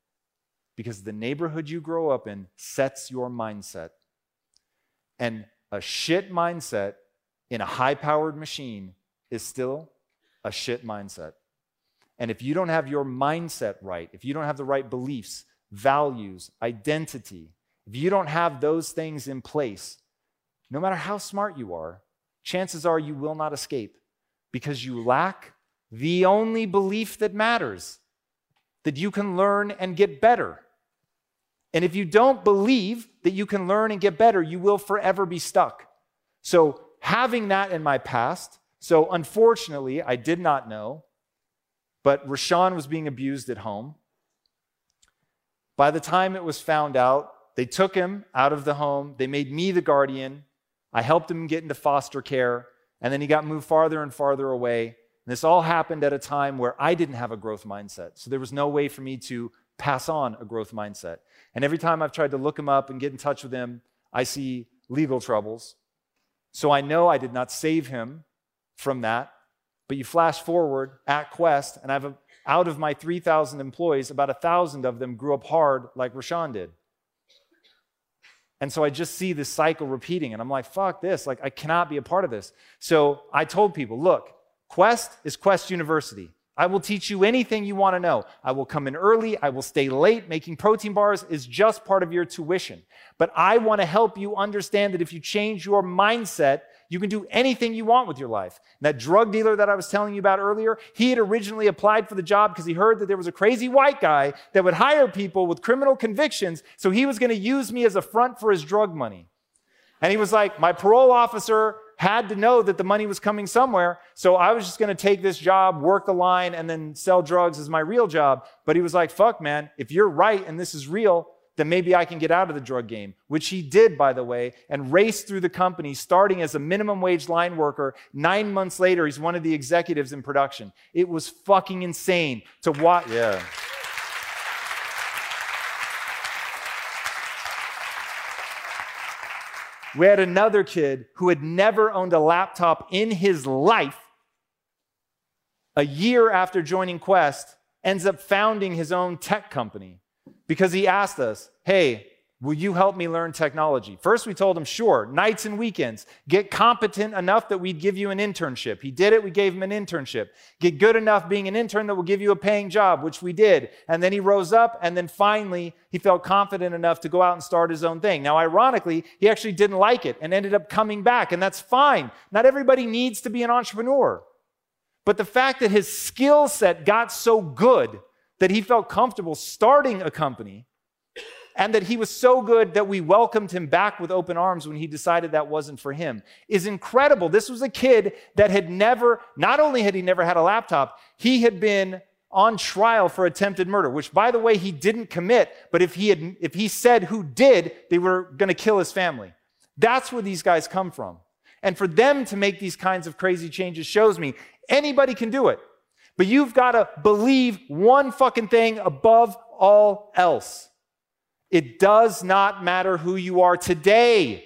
Because the neighborhood you grow up in sets your mindset. And a shit mindset in a high powered machine is still a shit mindset. And if you don't have your mindset right, if you don't have the right beliefs, values, identity, if you don't have those things in place, no matter how smart you are, chances are you will not escape because you lack the only belief that matters that you can learn and get better. And if you don't believe that you can learn and get better, you will forever be stuck. So, having that in my past, so, unfortunately, I did not know, but Rashawn was being abused at home. By the time it was found out, they took him out of the home. They made me the guardian. I helped him get into foster care, and then he got moved farther and farther away. And this all happened at a time where I didn't have a growth mindset. So there was no way for me to pass on a growth mindset. And every time I've tried to look him up and get in touch with him, I see legal troubles. So I know I did not save him from that. But you flash forward at Quest, and I've out of my 3,000 employees, about 1,000 of them grew up hard like Rashawn did. And so I just see this cycle repeating, and I'm like, fuck this. Like, I cannot be a part of this. So I told people, look, Quest is Quest University. I will teach you anything you want to know. I will come in early. I will stay late. Making protein bars is just part of your tuition. But I want to help you understand that if you change your mindset, you can do anything you want with your life. And that drug dealer that I was telling you about earlier, he had originally applied for the job because he heard that there was a crazy white guy that would hire people with criminal convictions. So he was going to use me as a front for his drug money. And he was like, My parole officer had to know that the money was coming somewhere. So I was just going to take this job, work the line, and then sell drugs as my real job. But he was like, fuck, man, if you're right and this is real, then maybe I can get out of the drug game, which he did, by the way, and raced through the company, starting as a minimum wage line worker. Nine months later, he's one of the executives in production. It was fucking insane to watch. Yeah. We had another kid who had never owned a laptop in his life. A year after joining Quest, ends up founding his own tech company because he asked us, Hey, will you help me learn technology? First, we told him, Sure, nights and weekends. Get competent enough that we'd give you an internship. He did it, we gave him an internship. Get good enough being an intern that will give you a paying job, which we did. And then he rose up, and then finally, he felt confident enough to go out and start his own thing. Now, ironically, he actually didn't like it and ended up coming back, and that's fine. Not everybody needs to be an entrepreneur. But the fact that his skill set got so good that he felt comfortable starting a company and that he was so good that we welcomed him back with open arms when he decided that wasn't for him is incredible. This was a kid that had never, not only had he never had a laptop, he had been on trial for attempted murder, which by the way, he didn't commit, but if he had, if he said who did, they were to kill his family. That's where these guys come from. And for them to make these kinds of crazy changes shows me anybody can do it. But you've got to believe one fucking thing above all else. It does not matter who you are today.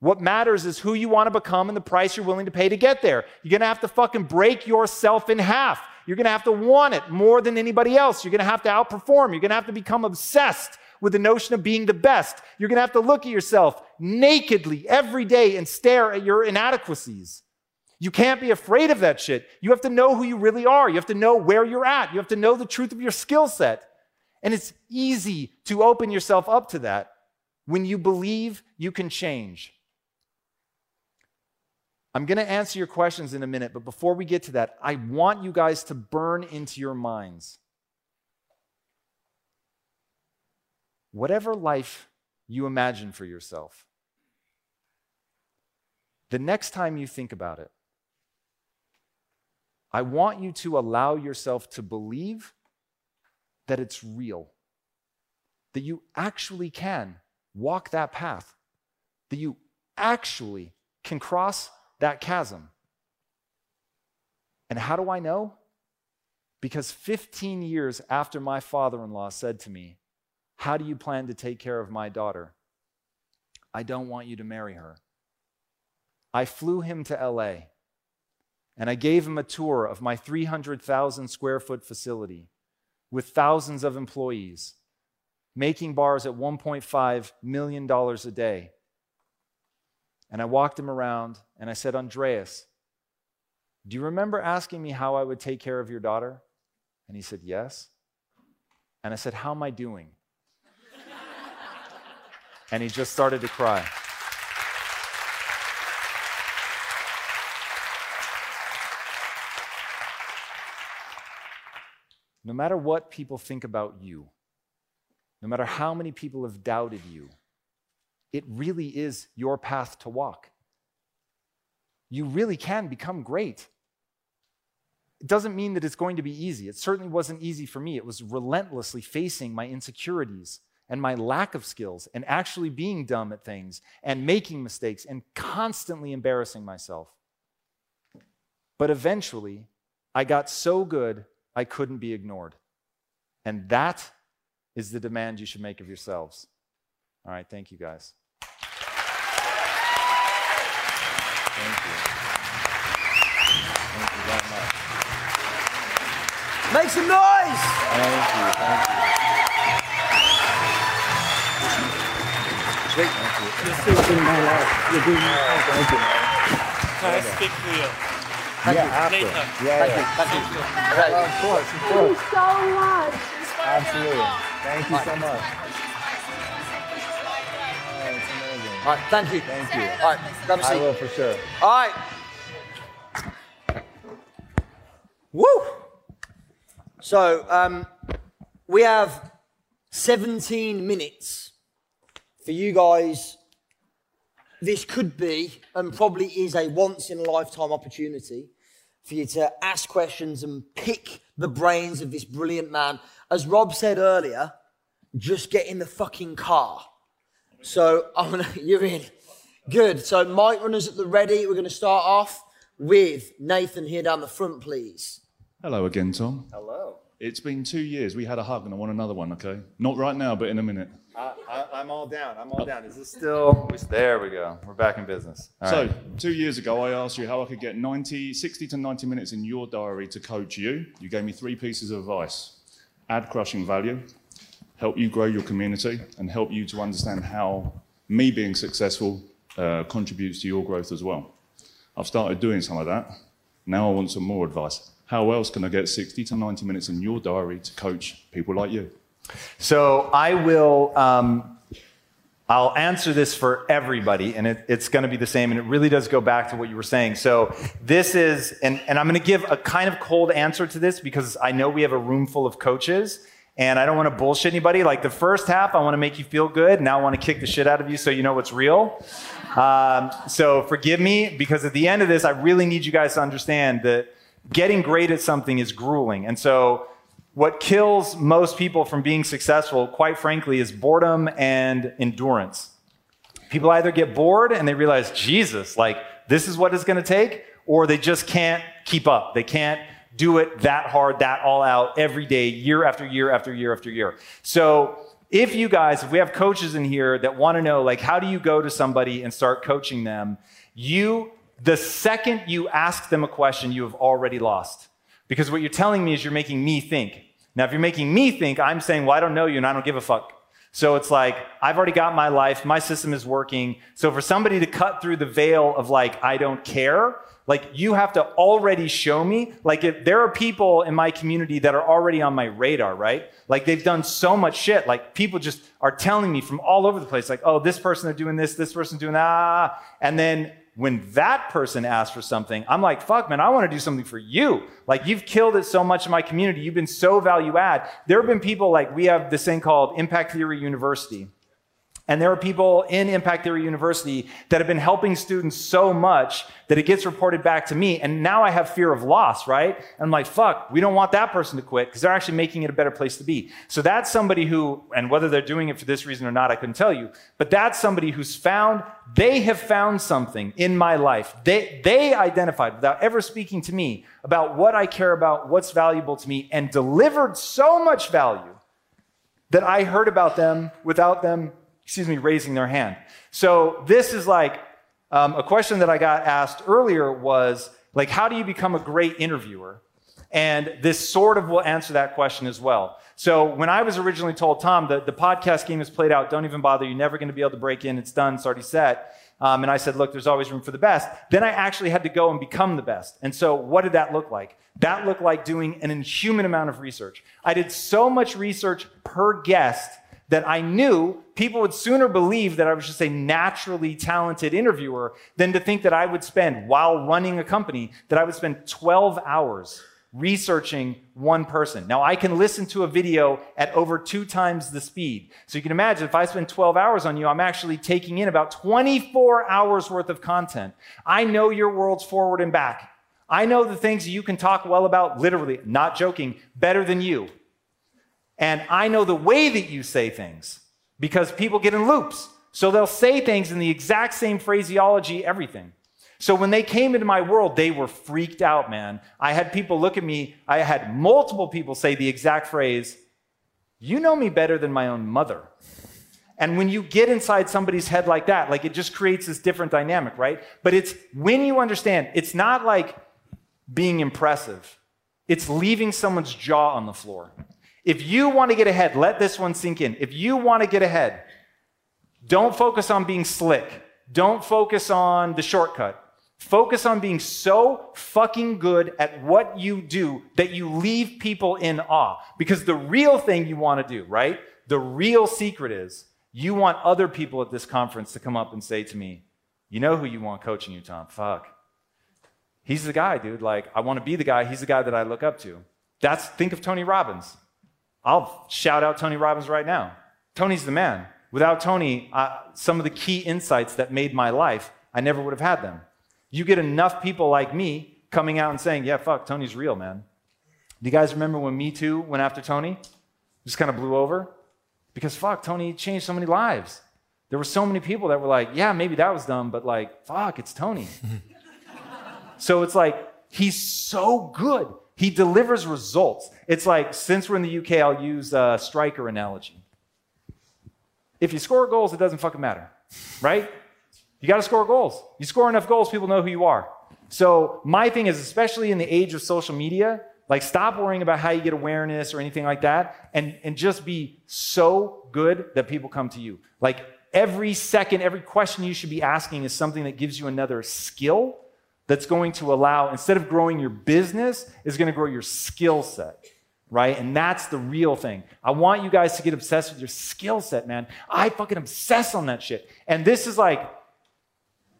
What matters is who you want to become and the price you're willing to pay to get there. You're going to have to fucking break yourself in half. You're going to have to want it more than anybody else. You're going to have to outperform. You're going to have to become obsessed with the notion of being the best. You're going to have to look at yourself nakedly every day and stare at your inadequacies. You can't be afraid of that shit. You have to know who you really are. You have to know where you're at. You have to know the truth of your skill set. And it's easy to open yourself up to that when you believe you can change. I'm going to answer your questions in a minute, but before we get to that, I want you guys to burn into your minds. Whatever life you imagine for yourself, the next time you think about it, I want you to allow yourself to believe that it's real, that you actually can walk that path, that you actually can cross that chasm. And how do I know? Because 15 years after my father in law said to me, How do you plan to take care of my daughter? I don't want you to marry her. I flew him to LA and I gave him a tour of my 300,000 square foot facility with thousands of employees, making bars at $1.5 million a day. And I walked him around and I said, Andreas, do you remember asking me how I would take care of your daughter? And he said, Yes. And I said, How am I doing? and he just started to cry. No matter what people think about you, no matter how many people have doubted you, it really is your path to walk. You really can become great. It doesn't mean that it's going to be easy. It certainly wasn't easy for me. It was relentlessly facing my insecurities and my lack of skills and actually being dumb at things and making mistakes and constantly embarrassing myself. But eventually, I got so good I couldn't be ignored. And that is the demand you should make of yourselves. All right, thank you guys. Thank you. Thank you very much.
Make some noise!
Thank you. Thank you. Thank you.
You're saving my life. You're doing
Thank you.
Can I speak to you?
Thank
yeah,
you.
after.
Later.
Yeah,
Thank you.
yeah.
Thank you.
Well, of course, of course.
Thank you so much.
Absolutely. Thank you so much. Oh, it's amazing.
All right, thank you.
Thank you.
All right, grab a
I
seat.
will for sure.
All right. Woo! So, um, we have 17 minutes for you guys this could be and probably is a once in a lifetime opportunity for you to ask questions and pick the brains of this brilliant man. As Rob said earlier, just get in the fucking car. So I'm gonna, you're in. Good. So mic runners at the ready. We're gonna start off with Nathan here down the front, please.
Hello again, Tom.
Hello.
It's been two years. We had a hug and I want another one, okay? Not right now, but in a minute.
I, I, I'm all down. I'm all down. Is this still? There we go. We're back in business. All
so,
right.
two years ago, I asked you how I could get 90, 60 to 90 minutes in your diary to coach you. You gave me three pieces of advice add crushing value, help you grow your community, and help you to understand how me being successful uh, contributes to your growth as well. I've started doing some of that. Now I want some more advice. How else can I get 60 to 90 minutes in your diary to coach people like you?
So I will. Um, I'll answer this for everybody, and it, it's going to be the same. And it really does go back to what you were saying. So this is, and, and I'm going to give a kind of cold answer to this because I know we have a room full of coaches, and I don't want to bullshit anybody. Like the first half, I want to make you feel good. Now I want to kick the shit out of you so you know what's real. Um, so forgive me because at the end of this, I really need you guys to understand that getting great at something is grueling. And so what kills most people from being successful, quite frankly, is boredom and endurance. People either get bored and they realize, Jesus, like this is what it's going to take, or they just can't keep up. They can't do it that hard, that all out every day, year after year after year after year. So, if you guys, if we have coaches in here that want to know, like, how do you go to somebody and start coaching them? You, the second you ask them a question, you have already lost. Because what you're telling me is you're making me think. Now, if you're making me think, I'm saying, well, I don't know you and I don't give a fuck. So it's like, I've already got my life, my system is working. So for somebody to cut through the veil of like, I don't care, like you have to already show me. Like if there are people in my community that are already on my radar, right? Like they've done so much shit. Like people just are telling me from all over the place, like, oh, this person are doing this, this person doing that. And then when that person asks for something, I'm like, fuck, man, I want to do something for you. Like, you've killed it so much in my community. You've been so value add. There have been people like, we have this thing called Impact Theory University. And there are people in Impact Theory University that have been helping students so much that it gets reported back to me. And now I have fear of loss, right? And I'm like, fuck, we don't want that person to quit because they're actually making it a better place to be. So that's somebody who, and whether they're doing it for this reason or not, I couldn't tell you, but that's somebody who's found, they have found something in my life. They, they identified without ever speaking to me about what I care about, what's valuable to me, and delivered so much value that I heard about them without them excuse me, raising their hand. So this is like um, a question that I got asked earlier was like, how do you become a great interviewer? And this sort of will answer that question as well. So when I was originally told, Tom, the, the podcast game is played out, don't even bother, you're never going to be able to break in, it's done, it's already set. Um, and I said, look, there's always room for the best. Then I actually had to go and become the best. And so what did that look like? That looked like doing an inhuman amount of research. I did so much research per guest that I knew people would sooner believe that I was just a naturally talented interviewer than to think that I would spend, while running a company, that I would spend 12 hours researching one person. Now, I can listen to a video at over two times the speed. So you can imagine if I spend 12 hours on you, I'm actually taking in about 24 hours worth of content. I know your worlds forward and back. I know the things you can talk well about, literally, not joking, better than you. And I know the way that you say things because people get in loops. So they'll say things in the exact same phraseology, everything. So when they came into my world, they were freaked out, man. I had people look at me, I had multiple people say the exact phrase, You know me better than my own mother. And when you get inside somebody's head like that, like it just creates this different dynamic, right? But it's when you understand, it's not like being impressive, it's leaving someone's jaw on the floor. If you want to get ahead, let this one sink in. If you want to get ahead, don't focus on being slick. Don't focus on the shortcut. Focus on being so fucking good at what you do that you leave people in awe. Because the real thing you want to do, right? The real secret is you want other people at this conference to come up and say to me, You know who you want coaching you, Tom? Fuck. He's the guy, dude. Like, I want to be the guy. He's the guy that I look up to. That's, think of Tony Robbins. I'll shout out Tony Robbins right now. Tony's the man. Without Tony, uh, some of the key insights that made my life, I never would have had them. You get enough people like me coming out and saying, yeah, fuck, Tony's real, man. Do you guys remember when Me Too went after Tony? Just kind of blew over? Because fuck, Tony changed so many lives. There were so many people that were like, yeah, maybe that was dumb, but like, fuck, it's Tony. so it's like, he's so good. He delivers results. It's like, since we're in the UK, I'll use a striker analogy. If you score goals, it doesn't fucking matter, right? You got to score goals. You score enough goals, people know who you are. So, my thing is, especially in the age of social media, like stop worrying about how you get awareness or anything like that and, and just be so good that people come to you. Like every second, every question you should be asking is something that gives you another skill that's going to allow, instead of growing your business, is going to grow your skill set right? And that's the real thing. I want you guys to get obsessed with your skill set, man. I fucking obsess on that shit. And this is like,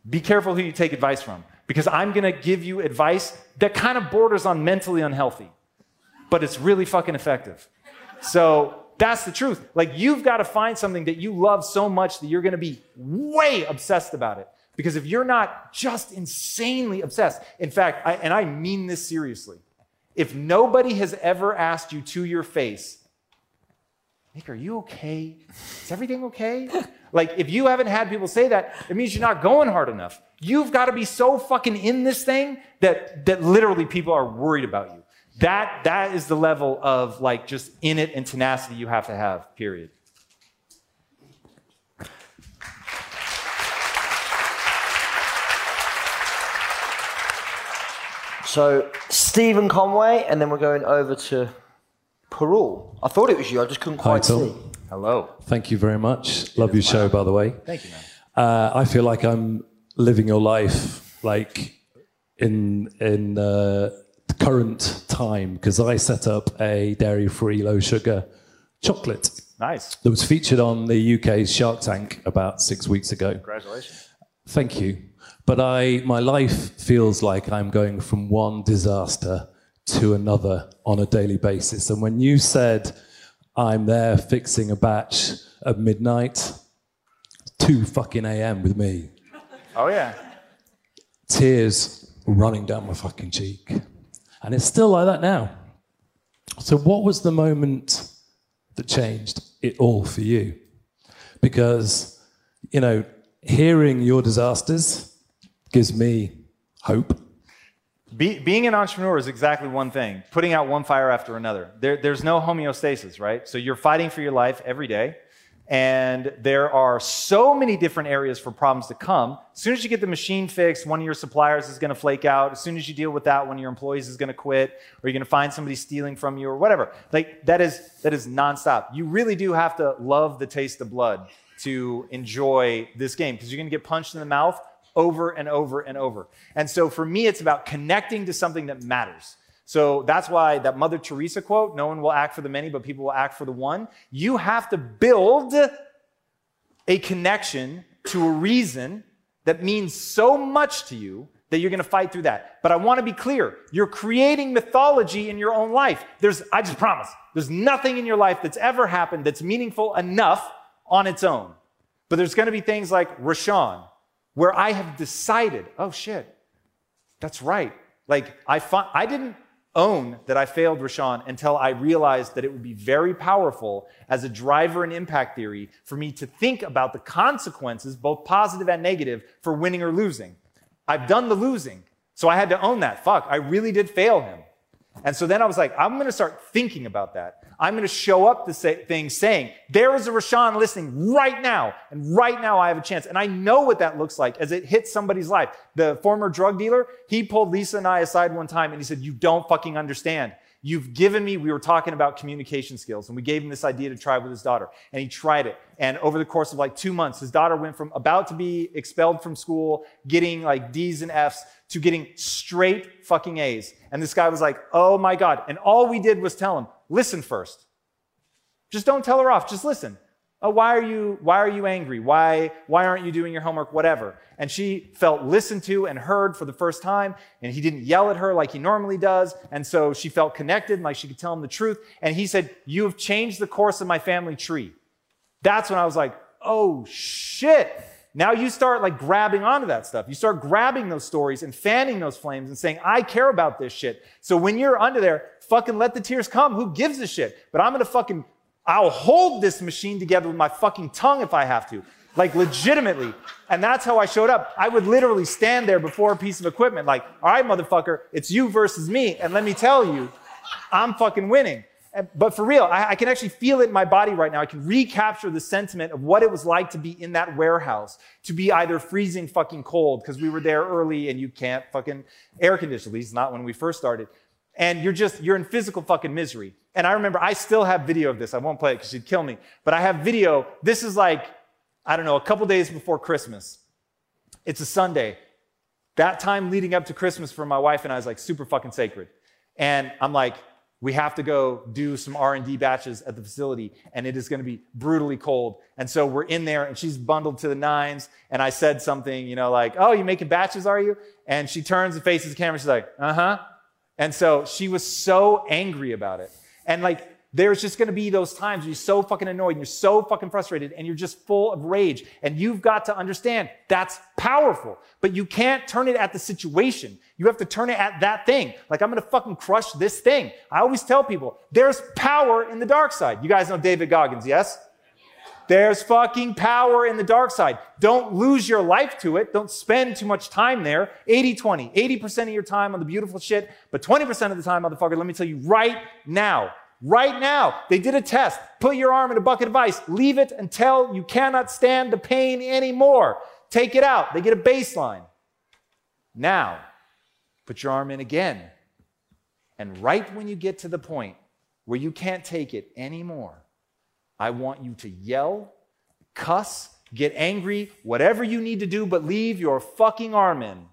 be careful who you take advice from because I'm going to give you advice that kind of borders on mentally unhealthy, but it's really fucking effective. So that's the truth. Like, you've got to find something that you love so much that you're going to be way obsessed about it. Because if you're not just insanely obsessed, in fact, I, and I mean this seriously, if nobody has ever asked you to your face, Nick, are you okay? Is everything okay? Like, if you haven't had people say that, it means you're not going hard enough. You've got to be so fucking in this thing that, that literally people are worried about you. That, that is the level of like just in it and tenacity you have to have, period.
So Stephen Conway, and then we're going over to Parul. I thought it was you. I just couldn't
Hi,
quite
Tom.
see.
Hello.
Thank you very much. Love your show, by the way.
Thank you, man.
Uh, I feel like I'm living your life like in in uh, current time because I set up a dairy-free, low-sugar chocolate
Nice.
that was featured on the UK's Shark Tank about six weeks ago.
Congratulations.
Thank you. But I, my life feels like I'm going from one disaster to another on a daily basis. And when you said I'm there fixing a batch at midnight, 2 fucking a.m. with me,
Oh, yeah.
tears running down my fucking cheek. And it's still like that now. So, what was the moment that changed it all for you? Because, you know, hearing your disasters gives me hope.
Be, being an entrepreneur is exactly one thing putting out one fire after another. There, there's no homeostasis, right? So you're fighting for your life every day. And there are so many different areas for problems to come. As soon as you get the machine fixed, one of your suppliers is going to flake out. As soon as you deal with that, one of your employees is going to quit, or you're going to find somebody stealing from you, or whatever. Like that is that is nonstop. You really do have to love the taste of blood to enjoy this game because you're going to get punched in the mouth over and over and over. And so for me, it's about connecting to something that matters. So that's why that Mother Teresa quote, no one will act for the many, but people will act for the one. You have to build a connection to a reason that means so much to you that you're going to fight through that. But I want to be clear. You're creating mythology in your own life. There's, I just promise, there's nothing in your life that's ever happened that's meaningful enough on its own. But there's going to be things like Rashawn, where I have decided, oh shit, that's right. Like I, I didn't own that I failed Rashawn until I realized that it would be very powerful as a driver in impact theory for me to think about the consequences, both positive and negative, for winning or losing. I've done the losing. So I had to own that. Fuck, I really did fail him. And so then I was like, I'm going to start thinking about that. I'm going to show up the say, thing saying, there is a Rashawn listening right now. And right now I have a chance. And I know what that looks like as it hits somebody's life. The former drug dealer, he pulled Lisa and I aside one time and he said, you don't fucking understand. You've given me, we were talking about communication skills, and we gave him this idea to try with his daughter. And he tried it. And over the course of like two months, his daughter went from about to be expelled from school, getting like D's and F's, to getting straight fucking A's. And this guy was like, oh my God. And all we did was tell him, listen first. Just don't tell her off, just listen. Oh, why are you why are you angry? Why why aren't you doing your homework whatever? And she felt listened to and heard for the first time and he didn't yell at her like he normally does and so she felt connected like she could tell him the truth and he said, "You have changed the course of my family tree." That's when I was like, oh shit. Now you start like grabbing onto that stuff. You start grabbing those stories and fanning those flames and saying, I care about this shit. So when you're under there, fucking let the tears come. Who gives a shit? But I'm gonna fucking, I'll hold this machine together with my fucking tongue if I have to. Like legitimately. And that's how I showed up. I would literally stand there before a piece of equipment, like, all right, motherfucker, it's you versus me. And let me tell you, I'm fucking winning. But for real, I, I can actually feel it in my body right now. I can recapture the sentiment of what it was like to be in that warehouse, to be either freezing fucking cold because we were there early and you can't fucking air condition, at least not when we first started. And you're just, you're in physical fucking misery. And I remember I still have video of this. I won't play it because she'd kill me. But I have video. This is like, I don't know, a couple days before Christmas. It's a Sunday. That time leading up to Christmas for my wife and I is like super fucking sacred. And I'm like, we have to go do some R&D batches at the facility and it is going to be brutally cold. And so we're in there and she's bundled to the nines and I said something, you know, like, "Oh, you making batches, are you?" And she turns and faces the camera she's like, "Uh-huh." And so she was so angry about it. And like there's just to be those times you're so fucking annoyed and you're so fucking frustrated and you're just full of rage. And you've got to understand that's powerful, but you can't turn it at the situation. You have to turn it at that thing. Like, I'm to fucking crush this thing. I always tell people there's power in the dark side. You guys know David Goggins, yes? There's fucking power in the dark side. Don't lose your life to it. Don't spend too much time there. 80 20. 80% of your time on the beautiful shit, but 20% of the time, motherfucker, let me tell you right now, right now, they did a test. Put your arm in a bucket of ice. Leave it until you cannot stand the pain anymore. Take it out. They get a baseline. Now, put your arm in again. And right when you get to the point where you can't take it anymore, I want you to yell, cuss, get angry, whatever you need to do, but leave your fucking arm in.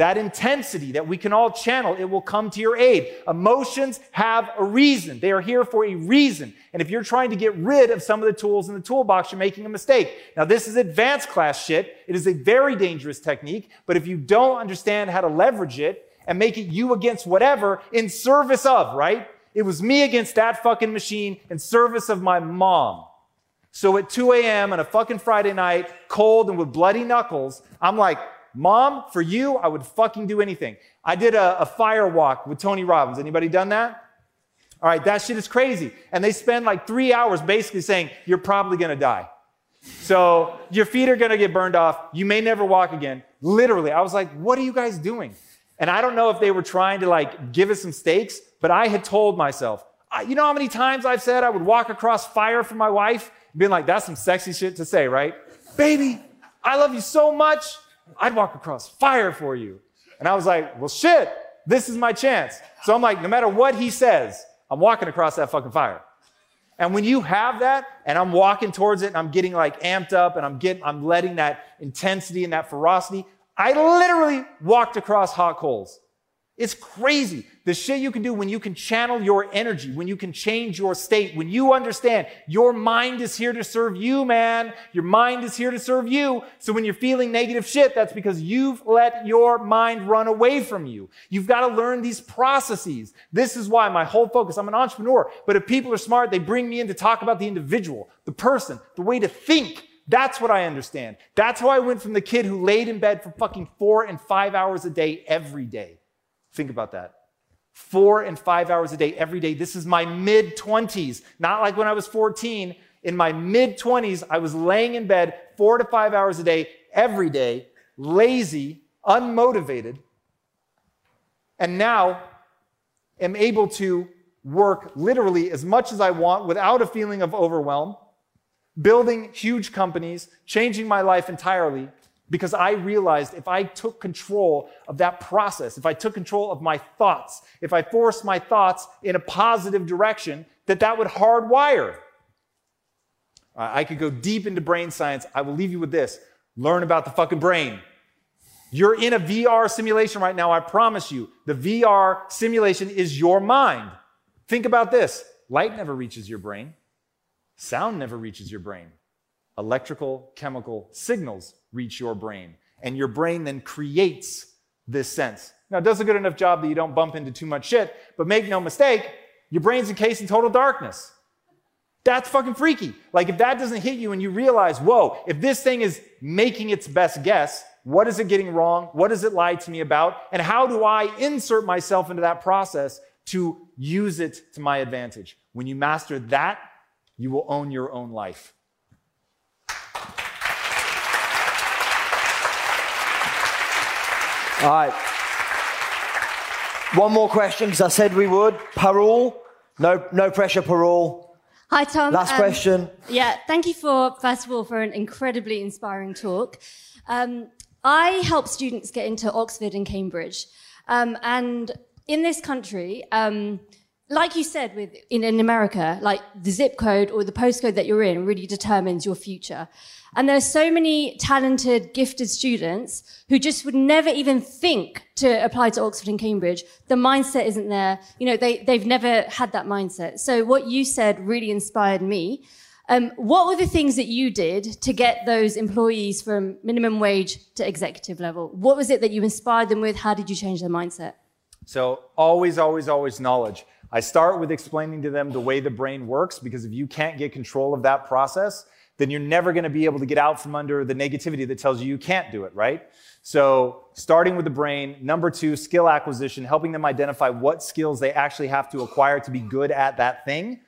That intensity that we can all channel, it will come to your aid. Emotions have a reason. They are here for a reason. And if you're trying to get rid of some of the tools in the toolbox, you're making a mistake. Now, this is advanced class shit. It is a very dangerous technique, but if you don't understand how to leverage it and make it you against whatever in service of, right? It was me against that fucking machine in service of my mom. So at 2 a.m. on a fucking Friday night, cold and with bloody knuckles, I'm like, Mom, for you, I would fucking do anything. I did a, a fire walk with Tony Robbins. Anybody done that? All right, that shit is crazy. And they spend like three hours basically saying, You're probably gonna die. So your feet are gonna get burned off. You may never walk again. Literally, I was like, What are you guys doing? And I don't know if they were trying to like give us some stakes, but I had told myself, you know how many times I've said I would walk across fire for my wife? Being like, That's some sexy shit to say, right? Baby, I love you so much. I'd walk across fire for you. And I was like, well, shit, this is my chance. So I'm like, no matter what he says, I'm walking across that fucking fire. And when you have that, and I'm walking towards it, and I'm getting like amped up, and I'm getting, I'm letting that intensity and that ferocity, I literally walked across hot coals. It's crazy. The shit you can do when you can channel your energy, when you can change your state, when you understand your mind is here to serve you, man. Your mind is here to serve you. So when you're feeling negative shit, that's because you've let your mind run away from you. You've got to learn these processes. This is why my whole focus, I'm an entrepreneur, but if people are smart, they bring me in to talk about the individual, the person, the way to think. That's what I understand. That's how I went from the kid who laid in bed for fucking four and five hours a day every day. Think about that. Four and five hours a day every day. This is my mid 20s, not like when I was 14. In my mid 20s, I was laying in bed four to five hours a day every day, lazy, unmotivated, and now am able to work literally as much as I want without a feeling of overwhelm, building huge companies, changing my life entirely because I realized if I took control of that process, if I took control of my thoughts, if I forced my thoughts in a positive direction, that that would hardwire. I could go deep into brain science. I will leave you with this. Learn about the fucking brain. You're in a VR simulation right now, I promise you. The VR simulation is your mind. Think about this light never reaches your brain, sound never reaches your brain. Electrical, chemical signals reach your brain, and your brain then creates this sense. Now, it does a good enough job that you don't bump into too much shit, but make no mistake, your brain's encased in total darkness. That's fucking freaky. Like if that doesn't hit you and you realize, whoa, if this thing is making its best guess, what is it getting wrong? What does it lie to me about? And how do I insert myself into that process to use it to my advantage? When you master that, you will own your own life.
All right. One more question because I said we would. Parul, no, no pressure, Parul.
Hi, Tom.
Last
Um,
question.
Yeah, thank you for, first of all, for an incredibly inspiring talk. Um, I help students get into Oxford and Cambridge. Um, and in this country, um, like you said, with in, in America, like the zip code or the postcode that you're in really determines your future. And there's so many talented, gifted students who just would never even think to apply to Oxford and Cambridge. The mindset isn't there. You know, they, they've never had that mindset. So what you said really inspired me. Um, what were the things that you did to get those employees from minimum wage to executive level? What was it that you inspired them with? How did you change their mindset?
So always, always, always knowledge. I start with explaining to them the way the brain works because if you can't get control of that process, then you're never going to be able to get out from under the negativity that tells you you can't do it, right? So starting with the brain. Number two, skill acquisition, helping them identify what skills they actually have to acquire to be good at that thing.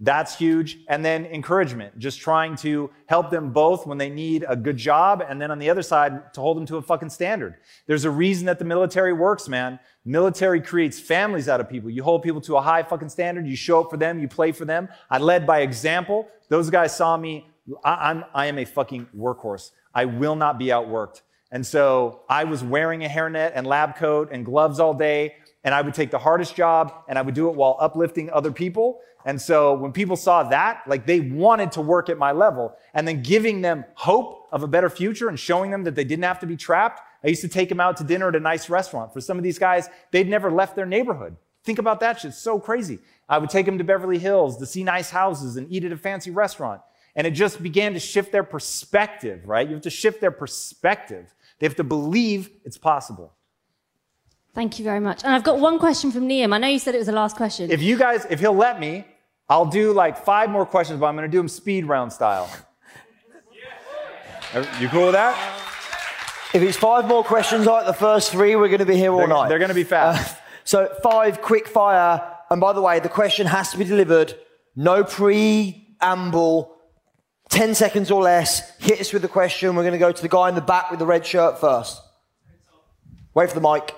That's huge. And then encouragement, just trying to help them both when they need a good job. And then on the other side, to hold them to a fucking standard. There's a reason that the military works, man. Military creates families out of people. You hold people to a high fucking standard. You show up for them. You play for them. I led by example. Those guys saw me. I, I'm, I am a fucking workhorse. I will not be outworked. And so I was wearing a hairnet and lab coat and gloves all day. And I would take the hardest job and I would do it while uplifting other people. And so when people saw that, like they wanted to work at my level and then giving them hope of a better future and showing them that they didn't have to be trapped. I used to take them out to dinner at a nice restaurant. For some of these guys, they'd never left their neighborhood. Think about that shit. It's so crazy. I would take them to Beverly Hills to see nice houses and eat at a fancy restaurant. And it just began to shift their perspective, right? You have to shift their perspective. They have to believe it's possible.
Thank you very much. And I've got one question from Liam. I know you said it was the last question.
If you guys, if he'll let me, I'll do like five more questions, but I'm going to do them speed round style. You cool with that?
If it's five more questions like the first three, we're going to be here all
They're,
night.
they're going to be fast.
Uh, so five quick fire. And by the way, the question has to be delivered. No preamble. Ten seconds or less. Hit us with the question. We're going to go to the guy in the back with the red shirt first. Wait for the mic.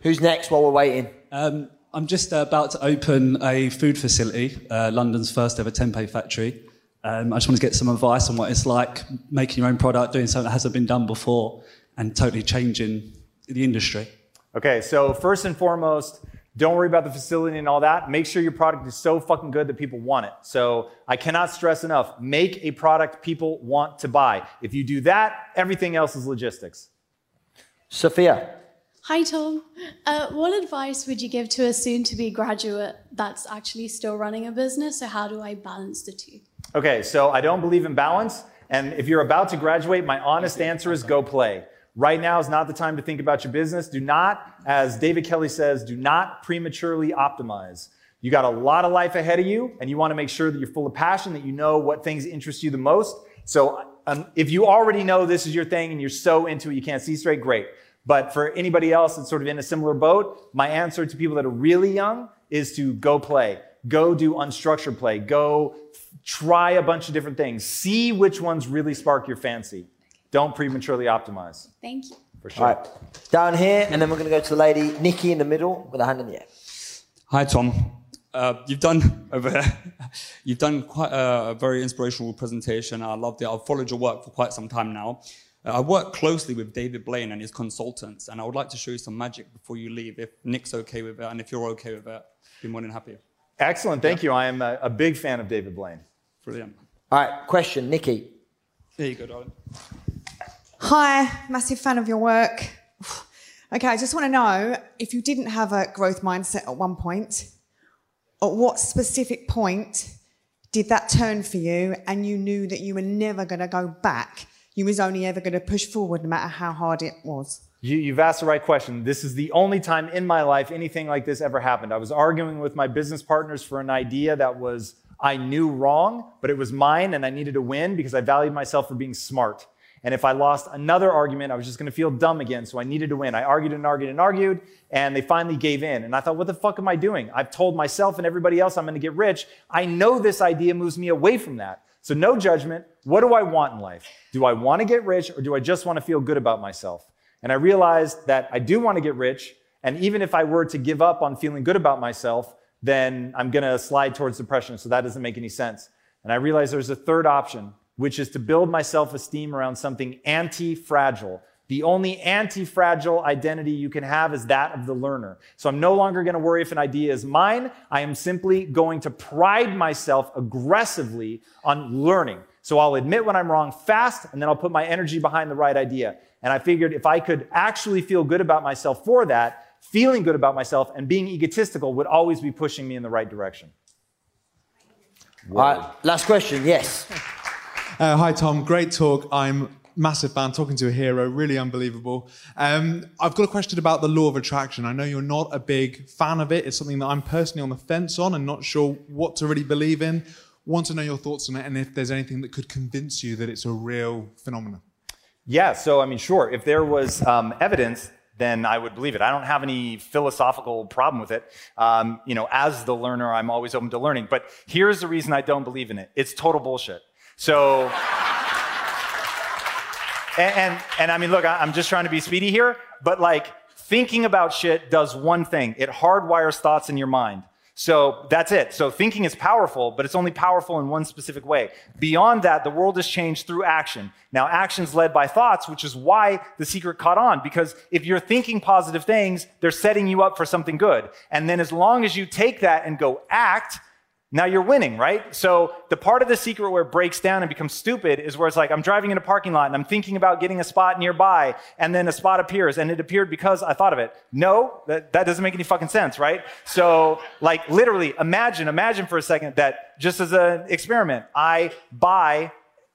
Who's next while we're waiting?
Um, I'm just about to open a food facility, uh, London's first ever tempeh factory. Um, I just want to get some advice on what it's like making your own product, doing something that hasn't been done before, and totally changing the industry.
Okay, so first and foremost, don't worry about the facility and all that. Make sure your product is so fucking good that people want it. So I cannot stress enough make a product people want to buy. If you do that, everything else is logistics.
Sophia.
Hi, Tom. Uh, what advice would you give to a soon to be graduate that's actually still running a business? So, how do I balance the two?
Okay, so I don't believe in balance. And if you're about to graduate, my honest answer is go play. Right now is not the time to think about your business. Do not, as David Kelly says, do not prematurely optimize. You got a lot of life ahead of you, and you want to make sure that you're full of passion, that you know what things interest you the most. So, um, if you already know this is your thing and you're so into it you can't see straight, great. But for anybody else that's sort of in a similar boat, my answer to people that are really young is to go play. Go do unstructured play. Go try a bunch of different things. See which ones really spark your fancy. Don't prematurely optimize.
Thank you.
For sure.
All right. Down here, and then we're going to go to the lady, Nikki, in the middle with a hand in the air.
Hi, Tom. Uh, you've done over there. You've done quite a, a, very inspirational presentation. I loved it. I've followed your work for quite some time now. Uh, I work closely with David Blaine and his consultants, and I would like to show you some magic before you leave. If Nick's okay with it, and if you're okay with it, I'd be more than happy.
Excellent. Thank yeah. you. I am a, a, big fan of David Blaine.
Brilliant.
All right. Question, Nikki.
There you go, darling.
Hi, massive fan of your work. Okay, I just want to know if you didn't have a growth mindset at one point, at what specific point did that turn for you and you knew that you were never going to go back? You was only ever going to push forward no matter how hard it was?
You, you've asked the right question. This is the only time in my life anything like this ever happened. I was arguing with my business partners for an idea that was I knew wrong, but it was mine and I needed to win because I valued myself for being smart. And if I lost another argument, I was just going to feel dumb again. So I needed to win. I argued and argued and argued, and they finally gave in. And I thought, what the fuck am I doing? I've told myself and everybody else I'm going to get rich. I know this idea moves me away from that. So no judgment. What do I want in life? Do I want to get rich or do I just want to feel good about myself? And I realized that I do want to get rich. And even if I were to give up on feeling good about myself, then I'm going to slide towards depression. So that doesn't make any sense. And I realized there's a third option, which is to build my self esteem around something anti fragile. The only anti fragile identity you can have is that of the learner. So I'm no longer going to worry if an idea is mine. I am simply going to pride myself aggressively on learning. So I'll admit when I'm wrong fast, and then I'll put my energy behind the right idea. And I figured if I could actually feel good about myself for that, feeling good about myself and being egotistical would always be pushing me in the right direction.
All right, last question. Yes.
Uh, hi, Tom. Great talk. I'm massive fan. Talking to a hero, really unbelievable. Um, I've got a question about the law of attraction. I know you're not a big fan of it. It's something that I'm personally on the fence on and not sure what to really believe in. Want to know your thoughts on it and if there's anything that could convince you that it's a real phenomenon.
Yeah, so I mean, sure, if there was um, evidence, then I would believe it. I don't have any philosophical problem with it. Um, you know, as the learner, I'm always open to learning. But here's the reason I don't believe in it it's total bullshit. So. And, and, and, I mean, look, I'm just trying to be speedy here, but like thinking about shit does one thing it hardwires thoughts in your mind. So that's it. So thinking is powerful, but it's only powerful in one specific way. Beyond that, the world has changed through action. Now, action's led by thoughts, which is why the secret caught on, because if you're thinking positive things, they're setting you up for something good. And then as long as you take that and go act, now you're winning, right? So the part of the secret where it breaks down and becomes stupid is where it's like I'm driving in a parking lot and I'm thinking about getting a spot nearby, and then a spot appears, and it appeared because I thought of it. No, that, that doesn't make any fucking sense, right? So, like, literally, imagine, imagine for a second that just as an experiment, I buy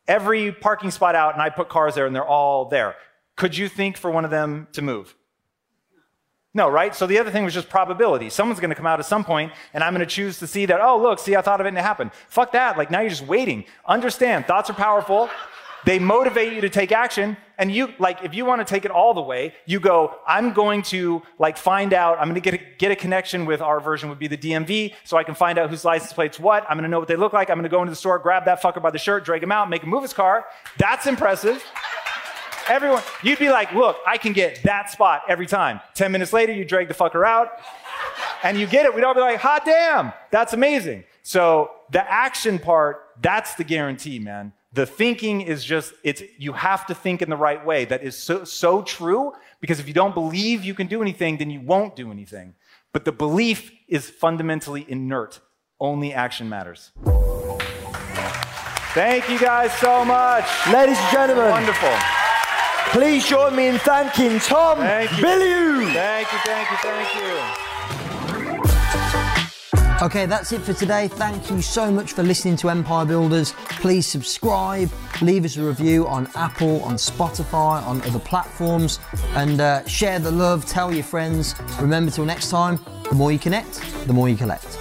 every parking spot out and I put cars there and they're all there. Could you think for one of them to move? No, right? So the other thing was just probability. Someone's going to come out at some point, and I'm going to choose to see that, oh, look, see, I thought of it and it happened. Fuck that. Like, now you're just waiting. Understand, thoughts are powerful. They motivate you to take action. And you, like, if you want to take it all the way, you go, I'm going to, like, find out, I'm going to get a, get a connection with our version would be the DMV, so I can find out whose license plate's what. I'm going to know what they look like. I'm going to go into the store, grab that fucker by the shirt, drag him out, make him move his car. That's impressive. Everyone, you'd be like, look, I can get that spot every time. 10 minutes later, you drag the fucker out and you get it. We'd all be like, hot damn, that's amazing. So the action part, that's the guarantee, man. The thinking is just, it's, you have to think in the right way. That is so, so true because if you don't believe you can do anything, then you won't do anything. But the belief is fundamentally inert. Only action matters. Thank you guys so much.
Ladies and gentlemen.
Wonderful.
Please join me in thanking Tom
Thank you.
Bilyeu.
Thank you, thank you, thank you.
Okay, that's it for today. Thank you so much for listening to Empire Builders. Please subscribe, leave us a review on Apple, on Spotify, on other platforms, and uh, share the love. Tell your friends. Remember, till next time, the more you connect, the more you collect.